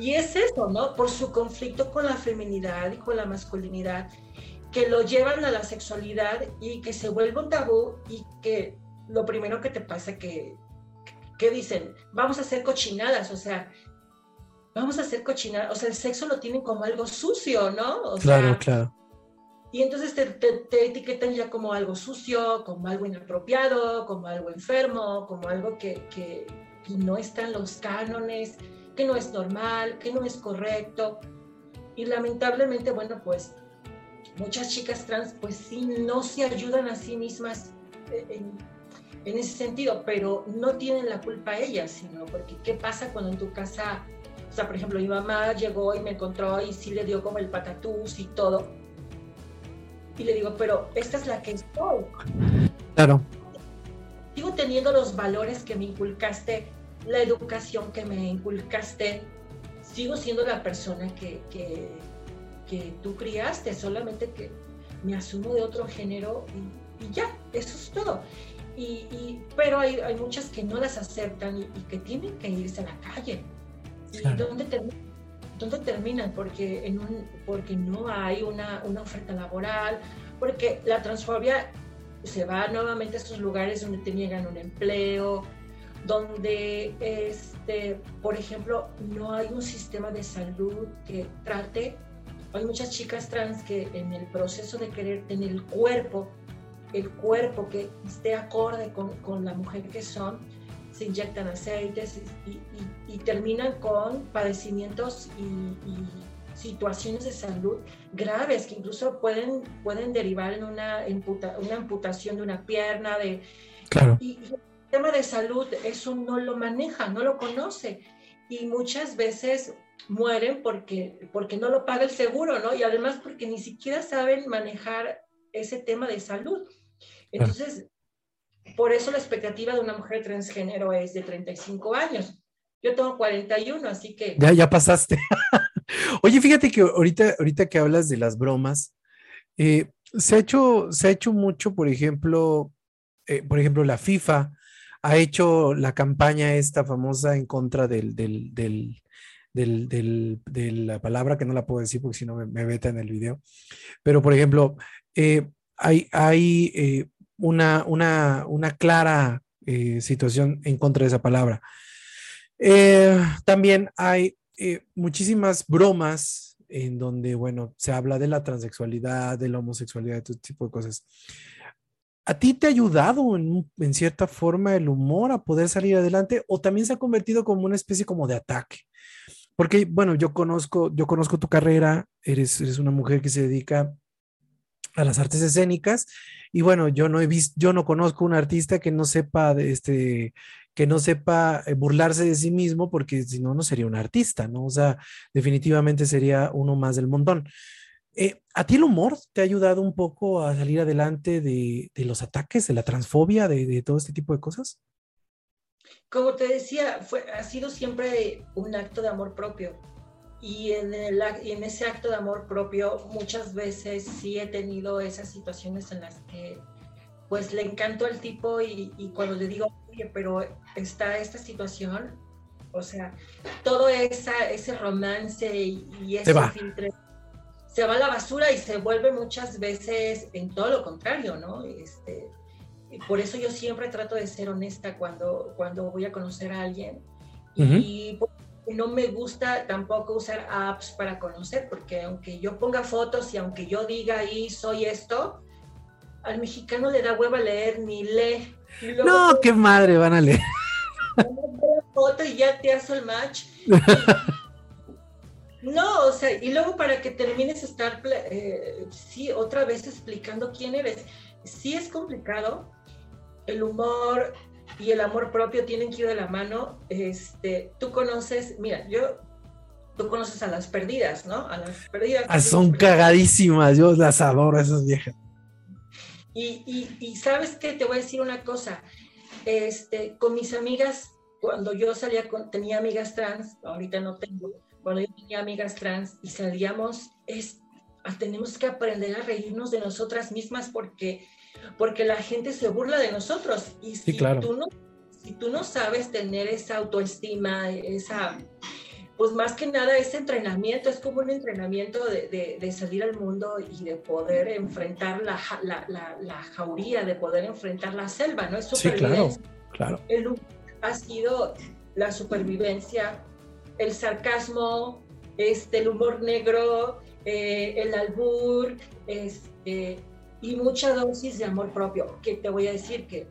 Y es eso, ¿no? Por su conflicto con la feminidad y con la masculinidad que lo llevan a la sexualidad y que se vuelve un tabú y que lo primero que te pasa que, que dicen, vamos a hacer cochinadas, o sea, vamos a hacer cochinadas, o sea, el sexo lo tienen como algo sucio, ¿no? claro, claro. Y entonces te, te, etiquetan ya como algo sucio, como algo inapropiado, como algo enfermo, como algo que, que, no está en los cánones, que no es normal, que no es correcto. Y lamentablemente, bueno, pues muchas chicas trans pues sí no se ayudan a sí mismas eh, en, en, ese sentido, pero no tienen la culpa ellas, sino porque qué pasa cuando en tu casa, o sea, por ejemplo, mi mamá llegó y me encontró y sí le dio como el patatús y todo. Y le digo, pero esta es la que estoy. Claro. Sigo teniendo los valores que me inculcaste, la educación que me inculcaste, sigo siendo la persona que, que que tú criaste, solamente que me asumo de otro género y, ya, eso es todo. Y, pero hay, hay, muchas que no las aceptan y, que tienen que irse a la calle. ¿Y dónde, dónde terminan? Porque, en un, porque no hay una, una oferta laboral, porque la transfobia se va nuevamente a esos lugares donde te niegan un empleo, donde, este, por ejemplo, no hay un sistema de salud que trate hay muchas chicas trans que en el proceso de querer tener el cuerpo, el cuerpo que esté acorde con, con la mujer que son, se inyectan aceites y, y, terminan con padecimientos y, situaciones de salud graves que incluso pueden, pueden derivar en una, una amputación de una pierna. De, claro. y el tema de salud, eso no lo maneja, no lo conoce. Y muchas veces mueren porque, porque no lo paga el seguro, ¿no? Y además porque ni siquiera saben manejar ese tema de salud. Entonces, por eso la expectativa de una mujer transgénero es de 35 años. Yo tengo 41, así que... Ya, ya pasaste. *laughs* Oye, fíjate que ahorita, ahorita que hablas de las bromas, eh, se, ha hecho, se ha hecho mucho, por ejemplo, eh, por ejemplo, la FIFA ha hecho la campaña esta famosa en contra del, del, del, del, de la palabra que no la puedo decir porque si no me, me en el video. Pero, por ejemplo, eh, hay, hay eh, una, una, una, clara eh, situación en contra de esa palabra. también hay muchísimas bromas en donde, bueno, se habla de la transexualidad, de la homosexualidad, de todo tipo de cosas. ¿A ti te ha ayudado en, en, cierta forma el humor a poder salir adelante o también se ha convertido como una especie como de ataque? Porque, bueno, yo conozco, yo conozco tu carrera, eres, eres una mujer que se dedica a las artes escénicas y bueno, yo no he visto, yo no conozco un artista que no sepa este, que no sepa eh, burlarse de sí mismo porque si no, no sería un artista, ¿no? O sea, definitivamente sería uno más del montón. Eh, ¿A ti el humor te ha ayudado un poco a salir adelante de, de los ataques, de la transfobia, de, de todo este tipo de cosas? como te decía, fue, ha sido siempre un acto de amor propio. Y en, el, en ese acto de amor propio muchas veces sí he tenido esas situaciones en las que pues le encanto al tipo y, cuando le digo, oye, pero está esta situación, o sea, todo esa, ese romance y, ese filtro se va a la basura y se vuelve muchas veces en todo lo contrario, ¿no? Este, por eso yo siempre trato de ser honesta cuando, cuando voy a conocer a alguien. Y no me gusta tampoco usar apps para conocer, porque aunque yo ponga fotos y aunque yo diga ahí soy esto, al mexicano le da hueva leer ni lee. No, qué madre van a leer. *laughs* foto y ya te hace el match. *laughs* No, o sea, y luego para que termines estar, eh, sí, otra vez explicando quién eres. Sí es complicado, el humor y el amor propio tienen que ir de la mano. Este, tú conoces, mira, yo, tú conoces a las perdidas, ¿no? A las perdidas. Ah, son cagadísimas, yo las adoro, esas viejas. Y, y, y sabes qué, te voy a decir una cosa, este, con mis amigas, cuando yo salía con, tenía amigas trans, ahorita no tengo, cuando yo tenía amigas trans y salíamos, es, ah, tenemos que aprender a reírnos de nosotras mismas porque porque la gente se burla de nosotros. Y si, tú no, si tú no sabes tener esa autoestima, esa, pues más que nada ese entrenamiento, es como un entrenamiento de, de, salir al mundo y de poder enfrentar la, la, la, jauría, de poder enfrentar la selva, ¿no? Es supervivencia. Sí, claro, claro. ha sido la supervivencia, el sarcasmo, este, el humor negro, eh, el albur, este, y mucha dosis de amor propio, que te voy a decir que,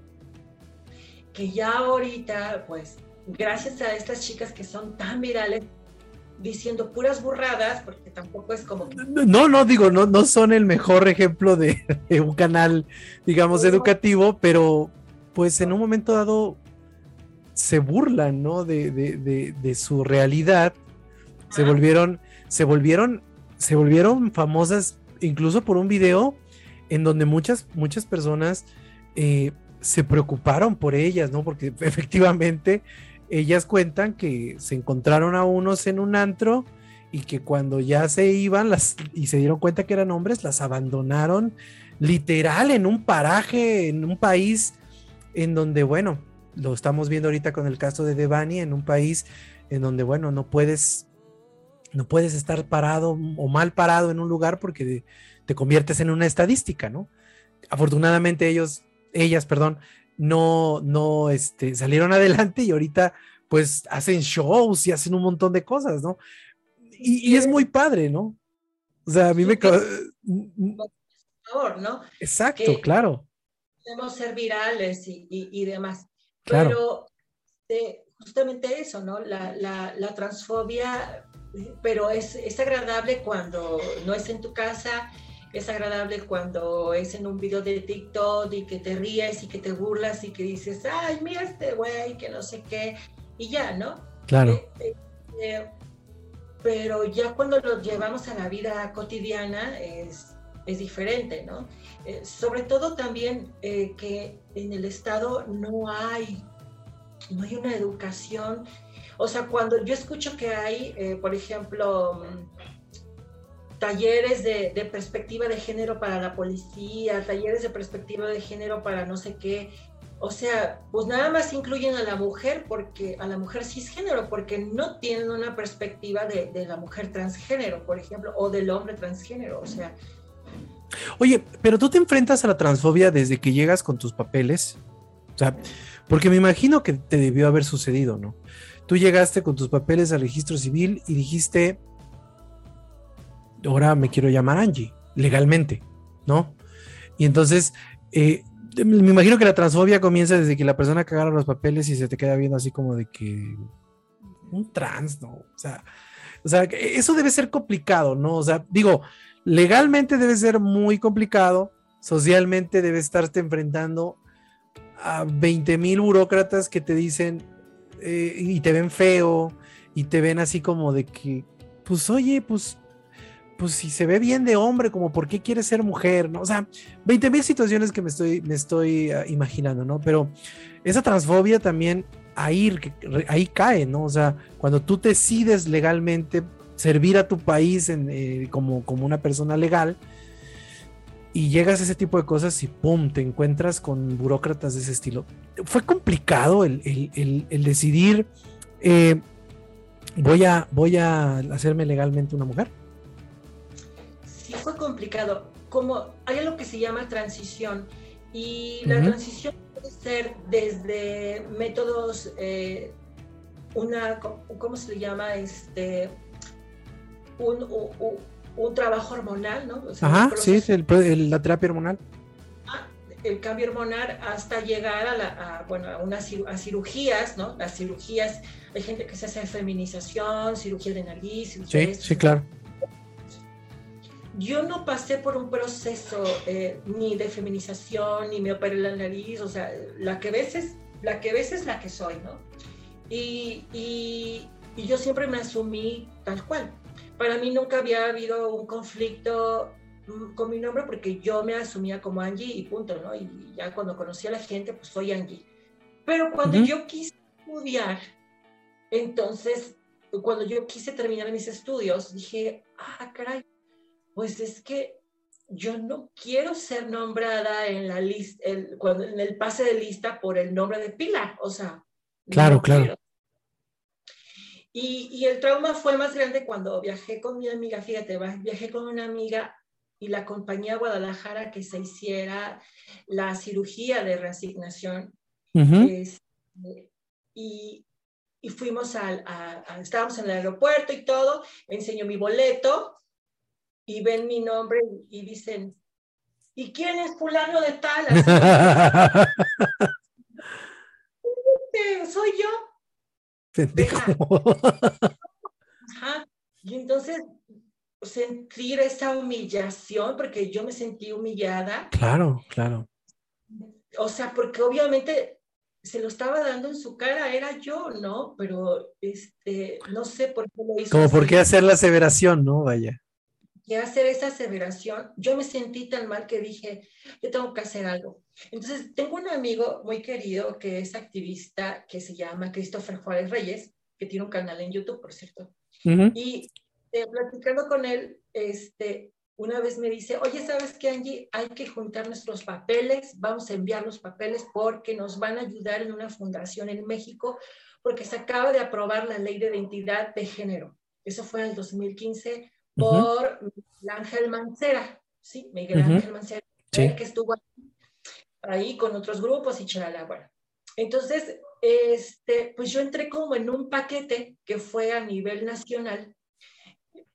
que ya ahorita, pues, gracias a estas chicas que son tan virales, diciendo puras burradas, porque tampoco es como... No, no, digo, no, no son el mejor ejemplo de, un canal, digamos, educativo, pero pues en un momento dado se burlan, ¿no? De, de, de su realidad, se volvieron, se volvieron, se volvieron famosas incluso por un video en donde muchas, muchas personas eh, se preocuparon por ellas, ¿no? Porque *laughs* efectivamente ellas cuentan que se encontraron a unos en un antro y que cuando ya se iban las, y se dieron cuenta que eran hombres, las abandonaron literal en un paraje, en un país en donde, bueno, lo estamos viendo ahorita con el caso de Devani, en un país en donde, bueno, no puedes, no puedes estar parado o mal parado en un lugar porque te conviertes en una estadística, ¿no? Afortunadamente ellos, ellas, perdón, no, no, este, salieron *laughs* adelante y ahorita pues hacen shows y hacen un montón de cosas, ¿no? Y, es muy padre, ¿no? O sea, a mí me... ¿no? Exacto, claro. Podemos ser virales y, demás. Pero eh, justamente eso, ¿no? La, la, transfobia, pero es, es agradable cuando no es en tu casa, es agradable cuando es en un video de TikTok y que te ríes y que te burlas y que dices, ay, mira este güey, que no sé qué, y ya, ¿no? Claro. Eh, eh, eh, pero ya cuando lo llevamos a la vida cotidiana es, es diferente, ¿no? sobre todo también que en el Estado no hay, no hay una educación. O sea, cuando yo escucho que hay, por ejemplo, talleres de, perspectiva de género para la policía, talleres de perspectiva de género para no sé qué. O sea, pues nada más incluyen a la mujer porque a la mujer cisgénero, porque no tienen una perspectiva de, la mujer transgénero, por ejemplo, o del hombre transgénero. O sea. Oye, pero tú te enfrentas a la transfobia desde que llegas con tus papeles. O sea, porque me imagino que te debió haber sucedido, ¿no? Tú llegaste con tus papeles al registro civil y dijiste, ahora me quiero llamar Angie, legalmente, ¿no? Y entonces, eh, me imagino que la transfobia comienza desde que la persona cagara los papeles y se te queda viendo así como de que un trans, ¿no? O sea, o sea, eso debe ser complicado, ¿no? O sea, digo, legalmente debe ser muy complicado, socialmente debe estarte enfrentando a 20 mil burócratas que te dicen eh, y te ven feo y te ven así como de que, pues oye, pues pues si se ve bien de hombre, como por qué quiere ser mujer, ¿no? O sea, 20 mil situaciones que me estoy, me estoy ah, imaginando, ¿no? Pero esa transfobia también ahí, ahí cae, ¿no? O sea, cuando tú decides legalmente servir a tu país eh, como, como una persona legal y llegas a ese tipo de cosas y ¡pum! te encuentras con burócratas de ese estilo. Fue complicado el, decidir, eh, voy, a, voy a hacerme legalmente una mujer. Sí fue complicado. Como hay algo que se llama transición y la transición puede ser desde métodos, eh, una, ¿cómo se le llama? Este, un, un, trabajo hormonal, ¿no? Ajá, sí, el, la terapia hormonal. Ah, el cambio hormonal hasta llegar a, la, bueno, a, unas, a cirugías, ¿no? Las cirugías, hay gente que se hace feminización, cirugía de nariz. Sí, sí, claro yo no pasé por un proceso eh, ni de feminización, ni me operé la nariz, o sea, la que ves es la que, ves es la que soy, ¿no? Y, y, yo siempre me asumí tal cual. Para mí nunca había habido un conflicto mm, con mi nombre porque yo me asumía como Angie y punto, ¿no? Y ya cuando conocí a la gente, pues soy Angie. Pero cuando yo quise estudiar, entonces, cuando yo quise terminar mis estudios, dije, ah, caray, pues es que yo no quiero ser nombrada en la lista, cuando, en el pase de lista por el nombre de Pilar, o sea. Claro, claro. Y, y, el trauma fue más grande cuando viajé con mi amiga, fíjate, viajé con una amiga y la acompañé a Guadalajara que se hiciera la cirugía de reasignación. Este, y, y, fuimos al, a, estábamos en el aeropuerto y todo, enseñó mi boleto y ven mi nombre y, dicen, ¿y quién es fulano de tal? *laughs* Soy yo. Y entonces sentir esa humillación, porque yo me sentí humillada. Claro, claro. O sea, porque obviamente se lo estaba dando en su cara, era yo, ¿no? Pero este, no sé por qué lo hizo. Como por qué hacer la aseveración, ¿no? Vaya y hacer esa aseveración, yo me sentí tan mal que dije, yo tengo que hacer algo. Entonces, tengo un amigo muy querido que es activista, que se llama Christopher Juárez Reyes, que tiene un canal en YouTube, por cierto. Y eh, platicando con él, este, una vez me dice, oye, ¿sabes qué, Angie? Hay que juntar nuestros papeles, vamos a enviar los papeles porque nos van a ayudar en una fundación en México, porque se acaba de aprobar la ley de identidad de género. Eso fue en el 2015 por Ángel Mancera, ¿sí? Miguel Ángel Mancera, que estuvo ahí con otros grupos y chalala, bueno. Entonces, este, pues yo entré como en un paquete que fue a nivel nacional,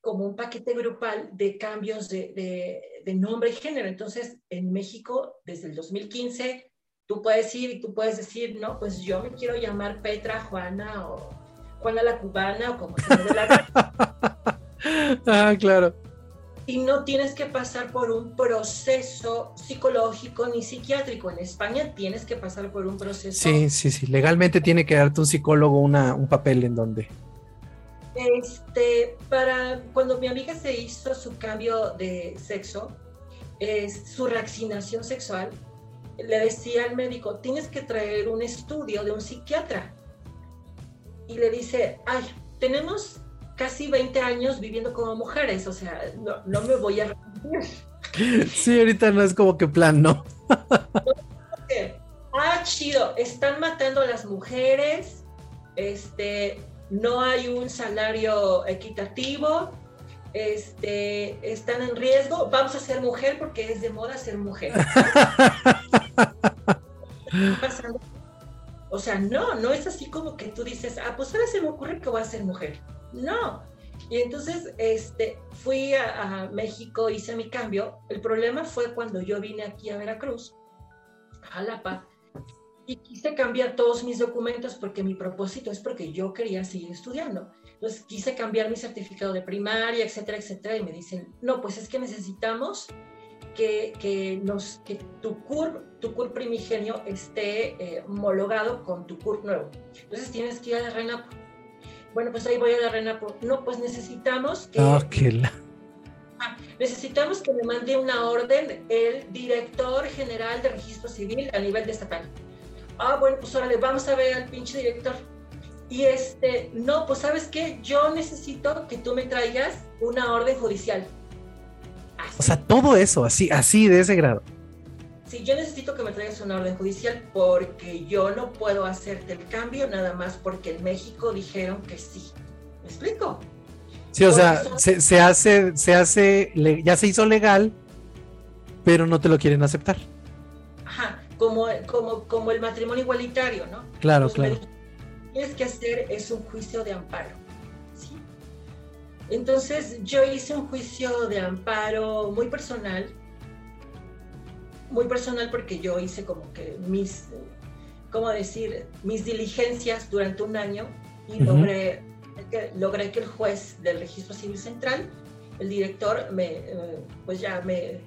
como un paquete grupal de cambios de, de, nombre y género. Entonces, en México, desde el 2015, tú puedes ir y tú puedes decir, no, pues yo me quiero llamar Petra, Juana o Juana la Cubana o como se me la *laughs* ah, claro. Y no tienes que pasar por un proceso psicológico ni psiquiátrico. En España tienes que pasar por un proceso. Sí, sí, sí. Legalmente tiene que darte un psicólogo una, un papel en donde. Este, para cuando mi amiga se hizo su cambio de sexo, es, su reaccionación sexual, le decía al médico, tienes que traer un estudio de un psiquiatra. Y le dice, ay, tenemos casi 20 años viviendo como mujeres, o sea, no, me voy a. Sí, ahorita no es como que plan, ¿no? ah, chido, están matando a las mujeres, este, no hay un salario equitativo, este, están en riesgo, vamos a ser mujer porque es de moda ser mujer. *laughs* O sea, no, no es así como que tú dices, ah, pues ahora se me ocurre que voy a ser mujer. No. Y entonces este, fui a, México, hice mi cambio. El problema fue cuando yo vine aquí a Veracruz, a Jalapa, y quise cambiar todos mis documentos porque mi propósito es porque yo quería seguir estudiando. Entonces quise cambiar mi certificado de primaria, etcétera, etcétera, y me dicen, no, pues es que necesitamos que, que, nos, que tu CUR, tu CUR primigenio esté eh, homologado con tu CUR nuevo. Entonces tienes que ir a la reina bueno, pues ahí voy a la reina. No, pues necesitamos que... Ah, la... Ah, necesitamos que me mande una orden el director general de registro civil a nivel de estatal. Ah, bueno, pues órale, vamos a ver al pinche director. Y este, no, pues sabes qué, yo necesito que tú me traigas una orden judicial. O sea, todo eso, así, así de ese grado si yo necesito que me traigas una orden judicial porque yo no puedo hacerte el cambio nada más porque en México dijeron que sí. ¿Me explico? Sí, o sea, se, hace, se hace, ya se hizo legal, pero no te lo quieren aceptar. Ajá, como, como, como el matrimonio igualitario, ¿no? Claro, claro. Lo que tienes que hacer es un juicio de amparo. ¿sí? Entonces, yo hice un juicio de amparo muy personal, muy personal porque yo hice como que mis, ¿cómo decir? Mis diligencias durante un año y logré, que, logré que el juez del registro civil central, el director, me, eh, pues ya me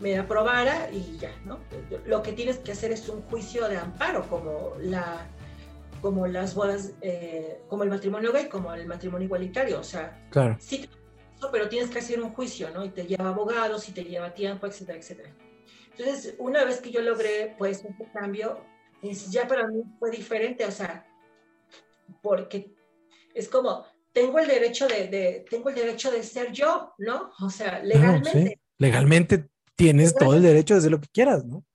me aprobara y ya, ¿no? Lo que tienes que hacer es un juicio de amparo, como, la, como las bodas, eh, como el matrimonio gay, como el matrimonio igualitario, o sea, claro. sí, pero tienes que hacer un juicio, ¿no? Y te lleva abogados y te lleva tiempo, etcétera, etcétera. Entonces, una vez que yo logré, pues, un cambio, ya para mí fue diferente, o sea, porque es como, tengo el derecho de, de tengo el derecho de ser yo, ¿no? O sea, legalmente. Legalmente tienes todo el derecho de hacer lo que quieras, ¿no?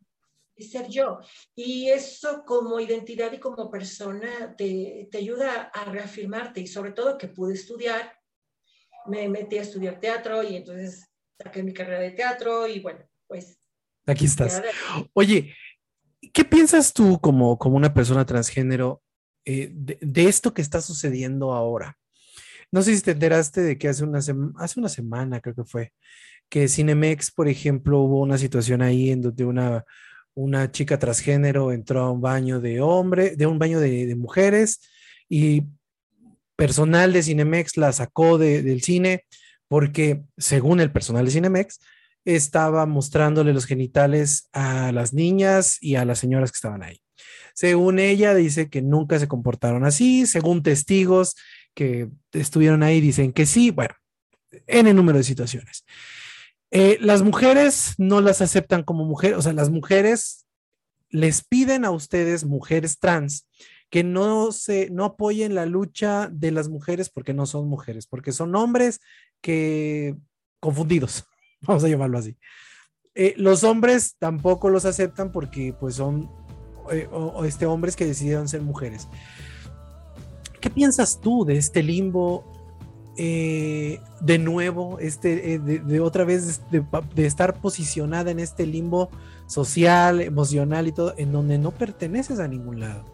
Y ser yo. Y eso como identidad y como persona te, te ayuda a reafirmarte y sobre todo que pude estudiar. Me metí a estudiar teatro y entonces saqué mi carrera de teatro y bueno, pues... Aquí estás. Oye, ¿qué piensas tú como, como una persona transgénero eh, de, de, esto que está sucediendo ahora? No sé si te enteraste de que hace una, hace una semana, creo que fue, que Cinemex, por ejemplo, hubo una situación ahí en donde una, una chica transgénero entró a un baño de hombre, de un baño de, mujeres y personal de Cinemex la sacó del cine porque, según el personal de Cinemex, estaba mostrándole los genitales a las niñas y a las señoras que estaban ahí. Según ella, dice que nunca se comportaron así. Según testigos que estuvieron ahí, dicen que sí. Bueno, en el número de situaciones. Eh, las mujeres no las aceptan como mujeres, o sea, las mujeres les piden a ustedes, mujeres trans, que no se no apoyen la lucha de las mujeres porque no son mujeres, porque son hombres que confundidos, *laughs* vamos a llamarlo así. Eh, los hombres tampoco los aceptan porque pues son eh, este, hombres que decidieron ser mujeres. ¿Qué piensas tú de este limbo eh, de nuevo, este, de, otra vez, de, estar posicionada en este limbo social, emocional y todo, en donde no perteneces a ningún lado,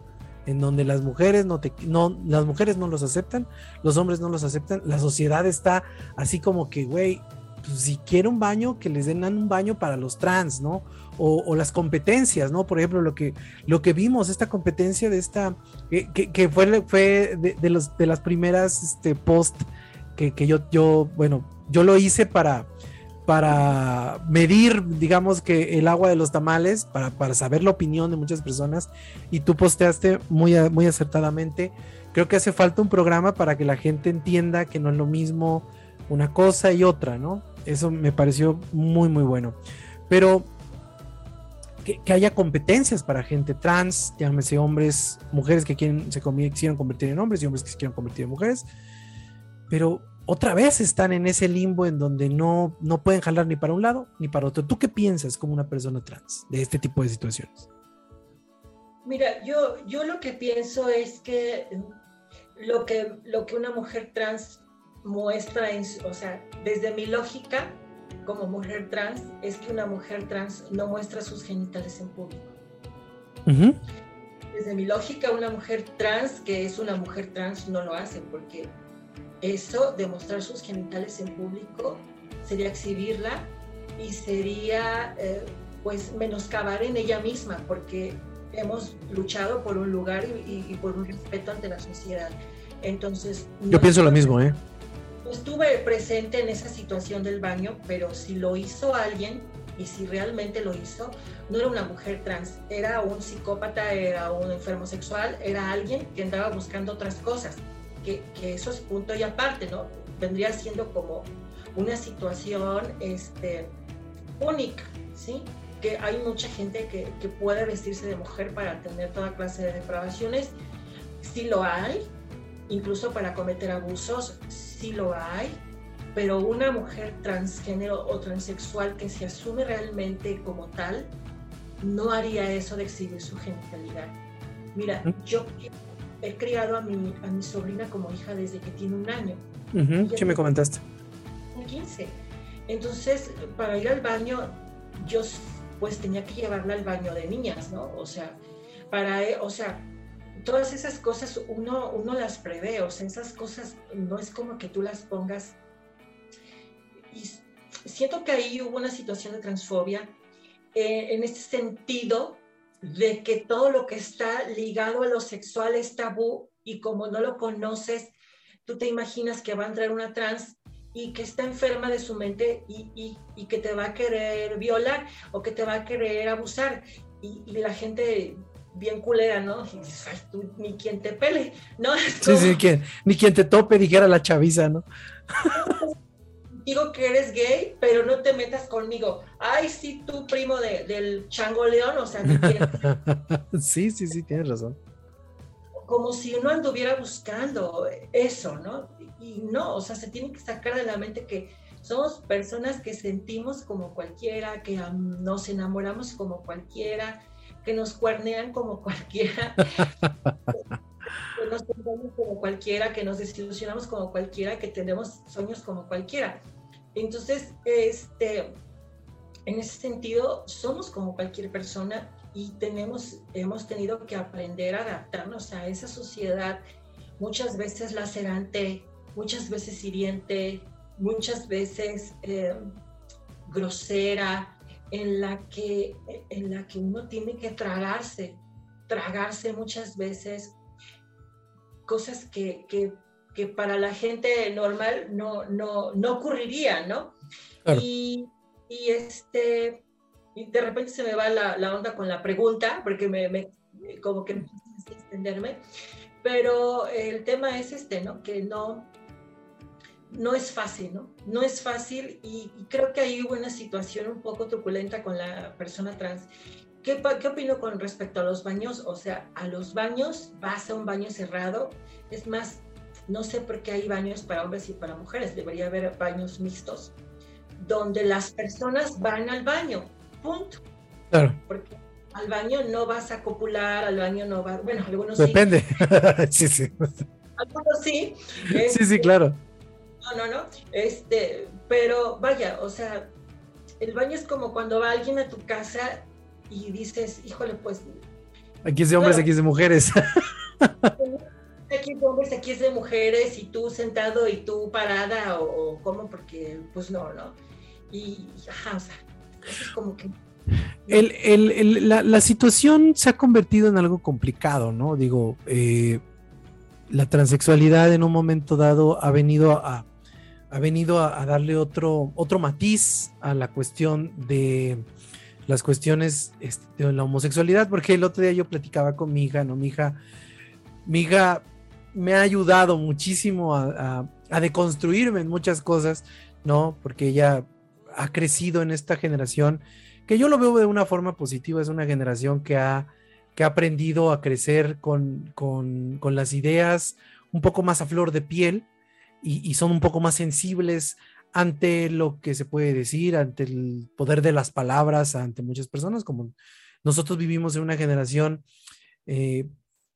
en donde las mujeres no te, no, las mujeres no los aceptan, los hombres no los aceptan, la sociedad está así como que, güey, pues, si quiere un baño, que les den un baño para los trans, ¿no? O, las competencias, ¿no? Por ejemplo, lo que, lo que vimos, esta competencia de esta, que, que, fue, fue de, los, de las primeras este, post que, yo, yo, bueno, yo lo hice para, para medir, digamos que el agua de los tamales, para, para, saber la opinión de muchas personas, y tú posteaste muy, muy acertadamente. Creo que hace falta un programa para que la gente entienda que no es lo mismo una cosa y otra, ¿no? Eso me pareció muy, muy bueno. Pero que, haya competencias para gente trans, llámese hombres, mujeres que quieren, se quisieron convertir en hombres y hombres que se quieren convertir en mujeres, pero otra vez están en ese limbo en donde no, no pueden jalar ni para un lado ni para otro. ¿Tú qué piensas como una persona trans de este tipo de situaciones? Mira, yo, yo lo que pienso es que lo que, lo que una mujer trans muestra, en, o sea, desde mi lógica como mujer trans, es que una mujer trans no muestra sus genitales en público. Desde mi lógica, una mujer trans que es una mujer trans no lo hace porque eso, demostrar sus genitales en público, sería exhibirla y sería eh, pues menoscabar en ella misma, porque hemos luchado por un lugar y, por un respeto ante la sociedad. Entonces... Yo pienso lo mismo, ¿eh? Estuve presente en esa situación del baño, pero si lo hizo alguien, y si realmente lo hizo, no era una mujer trans, era un psicópata, era un enfermo sexual, era alguien que andaba buscando otras cosas que, eso es punto y aparte, ¿no? Vendría siendo como una situación este, única, ¿sí? Que hay mucha gente que, que puede vestirse de mujer para tener toda clase de depravaciones, sí lo hay, incluso para cometer abusos, sí lo hay, pero una mujer transgénero o transexual que se asume realmente como tal, no haría eso de exhibir su genitalidad. Mira, yo he criado a mi, a mi sobrina como hija desde que tiene un año. sí, me comentaste. 15. Entonces, para ir al baño, yo pues tenía que llevarla al baño de niñas, ¿no? O sea, para, o sea, todas esas cosas uno, uno las prevé, o sea, esas cosas no es como que tú las pongas. Y siento que ahí hubo una situación de transfobia eh, en este sentido de que todo lo que está ligado a lo sexual es tabú y como no lo conoces, tú te imaginas que va a entrar una trans y que está enferma de su mente y, y, que te va a querer violar o que te va a querer abusar. Y, y la gente bien culera, ¿no? Y dices, Ay, tú, ni quien te pele, ¿no? *laughs* Sí, sí, ni quien te tope, dijera la chaviza, ¿no? *laughs* Digo que eres gay, pero no te metas conmigo. Ay, sí, tú primo de, del chango león, o sea, *laughs* Sí, sí, sí, tienes razón. Como si uno anduviera buscando eso, ¿no? Y no, o sea, se tiene que sacar de la mente que somos personas que sentimos como cualquiera, que nos enamoramos como cualquiera, que nos cuernean como cualquiera, que nos como cualquiera, que nos desilusionamos como cualquiera, que tenemos sueños como cualquiera. Entonces, este, en ese sentido, somos como cualquier persona y tenemos, hemos tenido que aprender a adaptarnos a esa sociedad, muchas veces lacerante, muchas veces hiriente, muchas veces eh, grosera, en la que, en la que uno tiene que tragarse, tragarse muchas veces cosas que, que, que para la gente normal no, no, no ocurriría, ¿no? Y, y, este, y de repente se me va la, la onda con la pregunta, porque me, me como que extenderme, pero el tema es este, ¿no? Que no, no es fácil, ¿no? No es fácil y, creo que ahí hubo una situación un poco truculenta con la persona trans. ¿Qué, ¿Qué opino con respecto a los baños? O sea, a los baños, vas a un baño cerrado. Es más, no sé por qué hay baños para hombres y para mujeres. Debería haber baños mixtos, donde las personas van al baño. Punto. Claro. Porque al baño no vas a copular, al baño no vas. Bueno, algunos Depende. sí. Depende. *laughs* *laughs* sí, sí. Algunos sí. sí, sí, claro no, no, no. Este, pero vaya, o sea, el baño es como cuando va alguien a tu casa y dices, híjole, pues. Aquí es de hombres, aquí es de mujeres. *laughs* Aquí es de hombres, aquí es de mujeres, y tú sentado y tú parada, o, cómo, porque pues no, ¿no? Y, ajá, o sea, eso es como que. El, el, la, la, situación se ha convertido en algo complicado, ¿no? Digo, eh, la transexualidad en un momento dado ha venido a, ha venido a, darle otro, otro matiz a la cuestión de las cuestiones este, de la homosexualidad, porque el otro día yo platicaba con mi hija, ¿no? Mi hija, mi hija me ha ayudado muchísimo a, deconstruirme en muchas cosas, ¿no? Porque ella ha crecido en esta generación, que yo lo veo de una forma positiva, es una generación que ha, que ha aprendido a crecer con, con, con las ideas un poco más a flor de piel, y, son un poco más sensibles ante lo que se puede decir, ante el poder de las palabras, ante muchas personas, como nosotros vivimos en una generación, eh,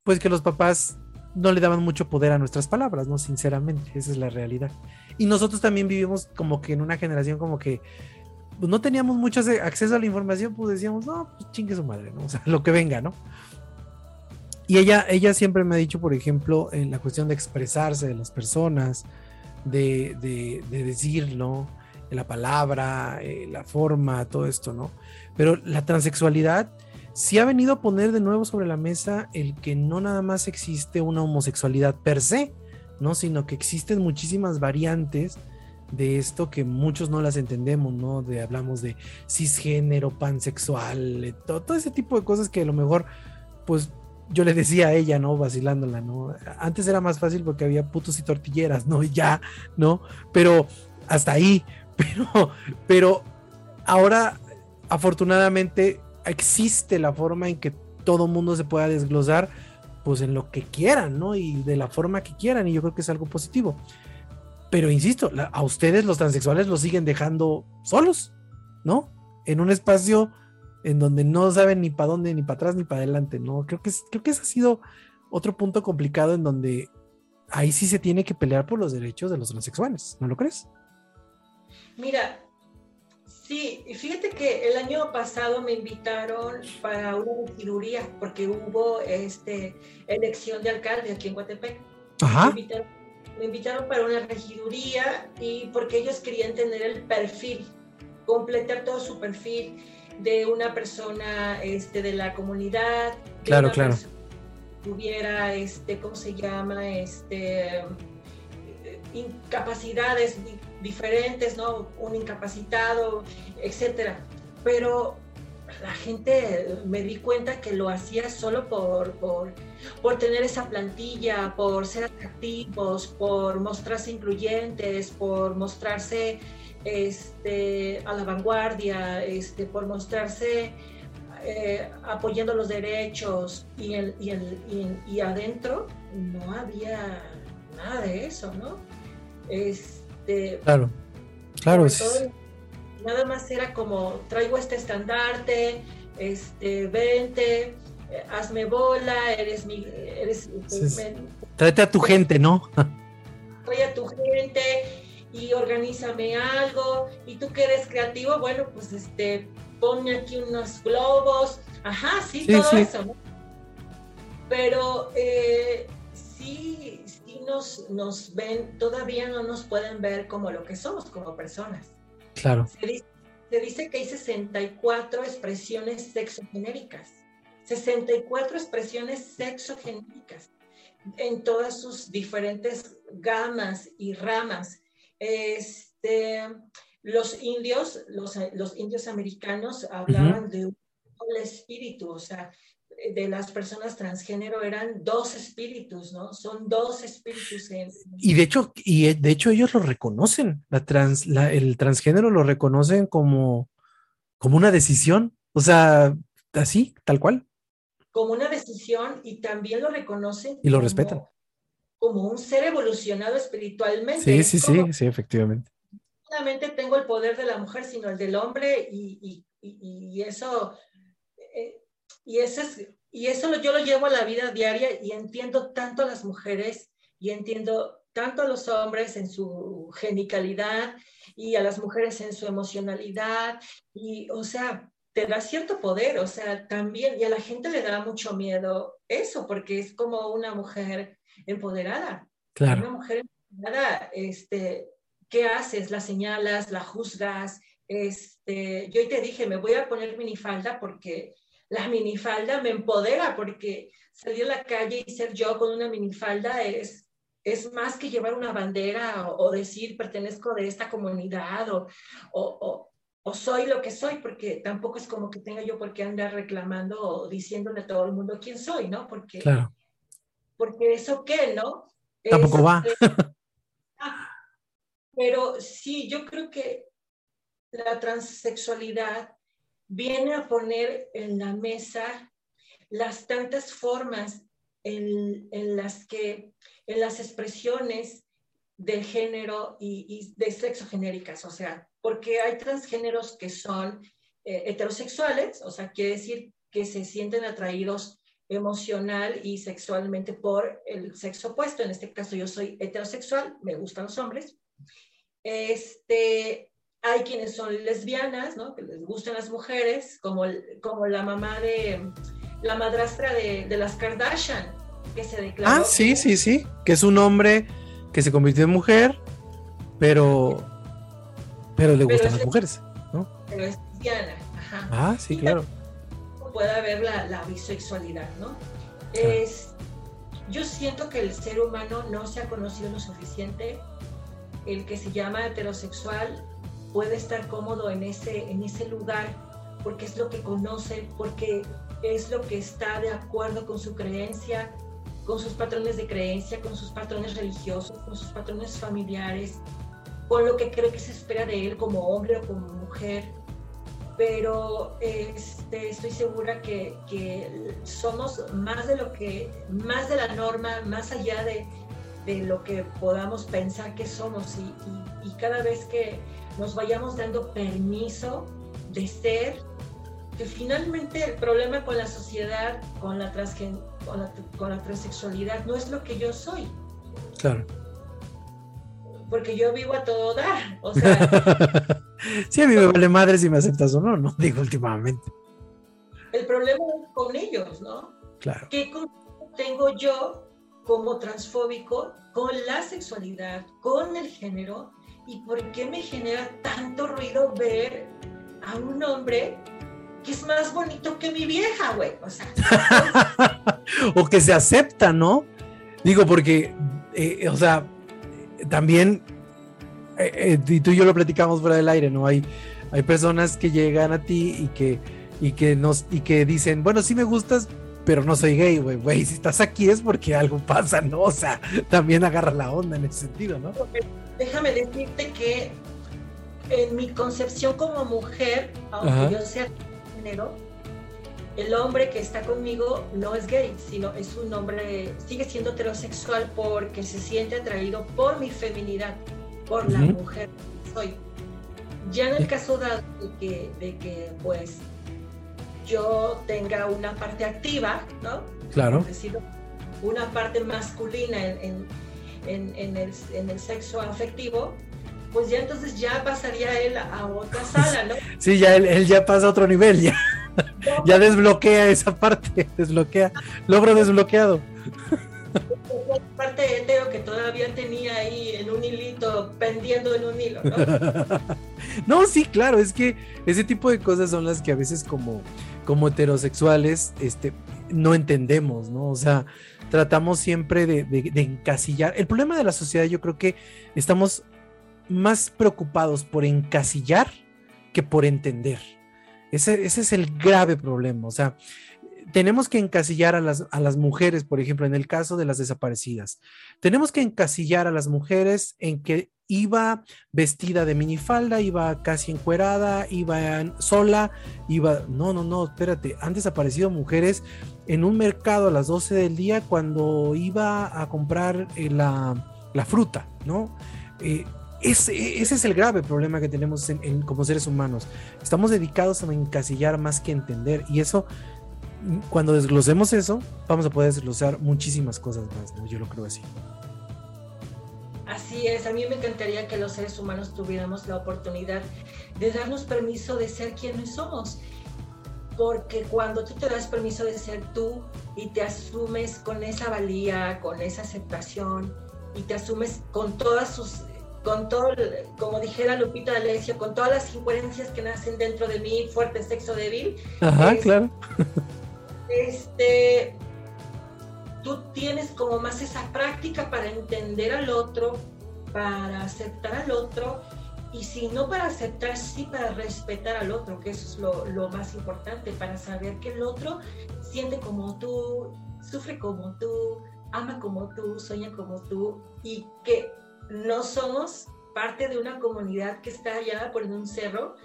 pues que los papás no le daban mucho poder a nuestras palabras, ¿no? Sinceramente, esa es la realidad. Y nosotros también vivimos como que en una generación como que pues, no teníamos mucho acceso a la información, pues decíamos, no, pues chingue su madre, ¿no? *laughs* O sea, lo que venga, ¿no? Y ella, ella siempre me ha dicho, por ejemplo, en la cuestión de expresarse de las personas, de, de, decir, ¿no? La palabra, eh, la forma, todo esto, ¿no? Pero la transexualidad sí ha venido a poner de nuevo sobre la mesa el que no nada más existe una homosexualidad per se, ¿no? Sino que existen muchísimas variantes de esto que muchos no las entendemos, ¿no? De hablamos de cisgénero, pansexual, todo, todo ese tipo de cosas que a lo mejor, pues yo le decía a ella, ¿no? Vacilándola, ¿no? Antes era más fácil porque había putos y tortilleras, ¿no? *laughs* Ya, ¿no? Pero hasta ahí, *laughs* pero, pero ahora afortunadamente existe la forma en que todo mundo se pueda desglosar, pues en lo que quieran, ¿no? Y de la forma que quieran, y yo creo que es algo positivo. Pero insisto, a ustedes los transexuales los siguen dejando solos, ¿no? En un espacio en donde no saben ni para dónde, ni para atrás, ni para adelante, ¿no? Creo que, creo que ese ha sido otro punto complicado en donde ahí sí se tiene que pelear por los derechos de los transexuales, ¿no lo crees? Mira, sí, fíjate que el año pasado me invitaron para una regiduría porque hubo este, elección de alcalde aquí en Guatepec. Ajá. Me invitaron, para una regiduría y porque ellos querían tener el perfil, completar todo su perfil de una persona este, de la comunidad. Claro, claro. Tuviera, este, ¿cómo se llama? Este, incapacidades diferentes, ¿no? Un incapacitado, etcétera. Pero la gente me di cuenta que lo hacía solo por, por, por, tener esa plantilla, por ser atractivos, por mostrarse incluyentes, por mostrarse este, a la vanguardia, este, por mostrarse eh, apoyando los derechos y, el, y, el, y, adentro no había nada de eso, ¿no? Este, claro, claro. nada más era como, traigo este estandarte, este, vente, eh, hazme bola, eres mi... Eres, Tráete a tu gente, ¿no? *laughs* Trae a tu gente y organízame algo. Y tú que eres creativo, bueno, pues este, ponme aquí unos globos. Ajá, sí, todo eso, ¿no? Pero eh, sí, sí nos, nos ven, todavía no nos pueden ver como lo que somos, como personas. Claro. Se dice, se dice que hay 64 expresiones sexogenéricas. 64 expresiones sexogenéricas en todas sus diferentes gamas y ramas. Este, los indios, los, los indios americanos hablaban de un espíritu, o sea, de las personas transgénero eran dos espíritus, ¿no? Son dos espíritus. Y de hecho, y de hecho ellos lo reconocen, la trans, la, el transgénero lo reconocen como, como una decisión, o sea, así, tal cual. Como una decisión y también lo reconocen. Y lo respetan como un ser evolucionado espiritualmente. Sí, sí, sí, sí, efectivamente. No solamente tengo el poder de la mujer, sino el del hombre y, eso, eh, y eso, es, y eso yo lo llevo a la vida diaria y entiendo tanto a las mujeres y entiendo tanto a los hombres en su genicalidad y a las mujeres en su emocionalidad y, o sea, te da cierto poder, o sea, también, y a la gente le da mucho miedo eso, porque es como una mujer empoderada. Claro. Una mujer empoderada, este, ¿qué haces? La señalas, la juzgas. Este, yo te dije, me voy a poner minifalda porque la minifalda me empodera, porque salir a la calle y ser yo con una minifalda es, es más que llevar una bandera o, decir pertenezco de esta comunidad o, o, o, soy lo que soy, porque tampoco es como que tenga yo por qué andar reclamando o diciéndole a todo el mundo quién soy, ¿no? Porque claro porque eso qué, ¿no? Tampoco va. Este, pero sí, yo creo que la transexualidad viene a poner en la mesa las tantas formas en, las que, en las expresiones del género y, de sexo genéricas, o sea, porque hay transgéneros que son eh, heterosexuales, o sea, quiere decir que se sienten atraídos emocional y sexualmente por el sexo opuesto. En este caso yo soy heterosexual, me gustan los hombres. Este, hay quienes son lesbianas, ¿no? Que les gustan las mujeres, como, como la mamá de, la madrastra de, de las Kardashian, que se declaró. Ah, sí, sí, sí, que es un hombre que se convirtió en mujer, pero, pero le gustan las mujeres, ¿no? Pero es lesbiana, ajá. Ah, sí, claro pueda haber la, bisexualidad, ¿no? Es, yo siento que el ser humano no se ha conocido lo suficiente. El que se llama heterosexual puede estar cómodo en ese, en ese lugar porque es lo que conoce, porque es lo que está de acuerdo con su creencia, con sus patrones de creencia, con sus patrones religiosos, con sus patrones familiares, con lo que creo que se espera de él como hombre o como mujer pero este, estoy segura que, somos más de lo que, más de la norma, más allá de, lo que podamos pensar que somos y, cada vez que nos vayamos dando permiso de ser, que finalmente el problema con la sociedad, con la, con la, con la transexualidad, no es lo que yo soy, Claro. Porque yo vivo a todo dar. O sea. *laughs* sí, a mí me vale madre si me aceptas o no, no *laughs* digo últimamente. El problema es con ellos, ¿no? Claro. ¿Qué tengo yo como transfóbico con la sexualidad, con el género? ¿Y por qué me genera tanto ruido ver a un hombre que es más bonito que mi vieja, güey? O sea. *laughs* o que se acepta, ¿no? Digo, porque, eh, o sea, también, eh, eh, y tú y yo lo platicamos fuera del aire, ¿no? Hay, hay personas que llegan a ti y que, y que, nos, y que dicen, bueno, sí me gustas, pero no soy gay, güey, güey, si estás aquí es porque algo pasa, ¿no? O sea, también agarra la onda en ese sentido, ¿no? Déjame decirte que en mi concepción como mujer, aunque yo sea género, el hombre que está conmigo no es gay, sino es un hombre, sigue siendo heterosexual porque se siente atraído por mi feminidad, por la mujer que soy. Ya en el caso de que, de que, pues, yo tenga una parte activa, ¿no? Claro. Decir, una parte masculina en, en, en, el, en el sexo afectivo, pues ya entonces ya pasaría él a otra *laughs* sala, ¿no? Sí, ya él, él ya pasa a otro nivel, ya. *laughs* ya desbloquea esa parte, desbloquea, logro desbloqueado. Todavía tenía ahí en un hilito, pendiendo en un hilo, ¿no? *laughs* no, sí, claro, es que ese tipo de cosas son las que a veces como, como heterosexuales este, no entendemos, ¿no? O sea, tratamos siempre de, de encasillar. El problema de la sociedad yo creo que estamos más preocupados por encasillar que por entender. Ese, es el grave problema. O sea, tenemos que encasillar a las, a las, mujeres, por ejemplo, en el caso de las desaparecidas. Tenemos que encasillar a las mujeres en que iba vestida de minifalda, iba casi encuerada, iba sola, iba... No, no, no, espérate. Han desaparecido mujeres en un mercado a las 12 del día cuando iba a comprar eh, la, la, fruta, ¿no? Eh, ese, ese, es el grave problema que tenemos en, como seres humanos. Estamos dedicados a encasillar más que entender. Y eso, cuando desglosemos eso, vamos a poder desglosar muchísimas cosas más. Yo lo creo así. Así es, a mí me encantaría que los seres humanos tuviéramos la oportunidad de darnos permiso de ser quienes somos. Porque cuando tú te das permiso de ser tú y te asumes con esa valía, con esa aceptación y te asumes con todas sus con todo, como dijera Lupita D'Alessio, con todas las incoherencias que nacen dentro de mí, fuerte sexo débil. Ajá, claro. Este, tú tienes como más esa práctica para entender al otro, para aceptar al otro, y si no para aceptar, sí para respetar al otro, que eso es lo, más importante, para saber que el otro siente como tú, sufre como tú, ama como tú, sueña como tú, y que no somos parte de una comunidad que está allá por un cerro,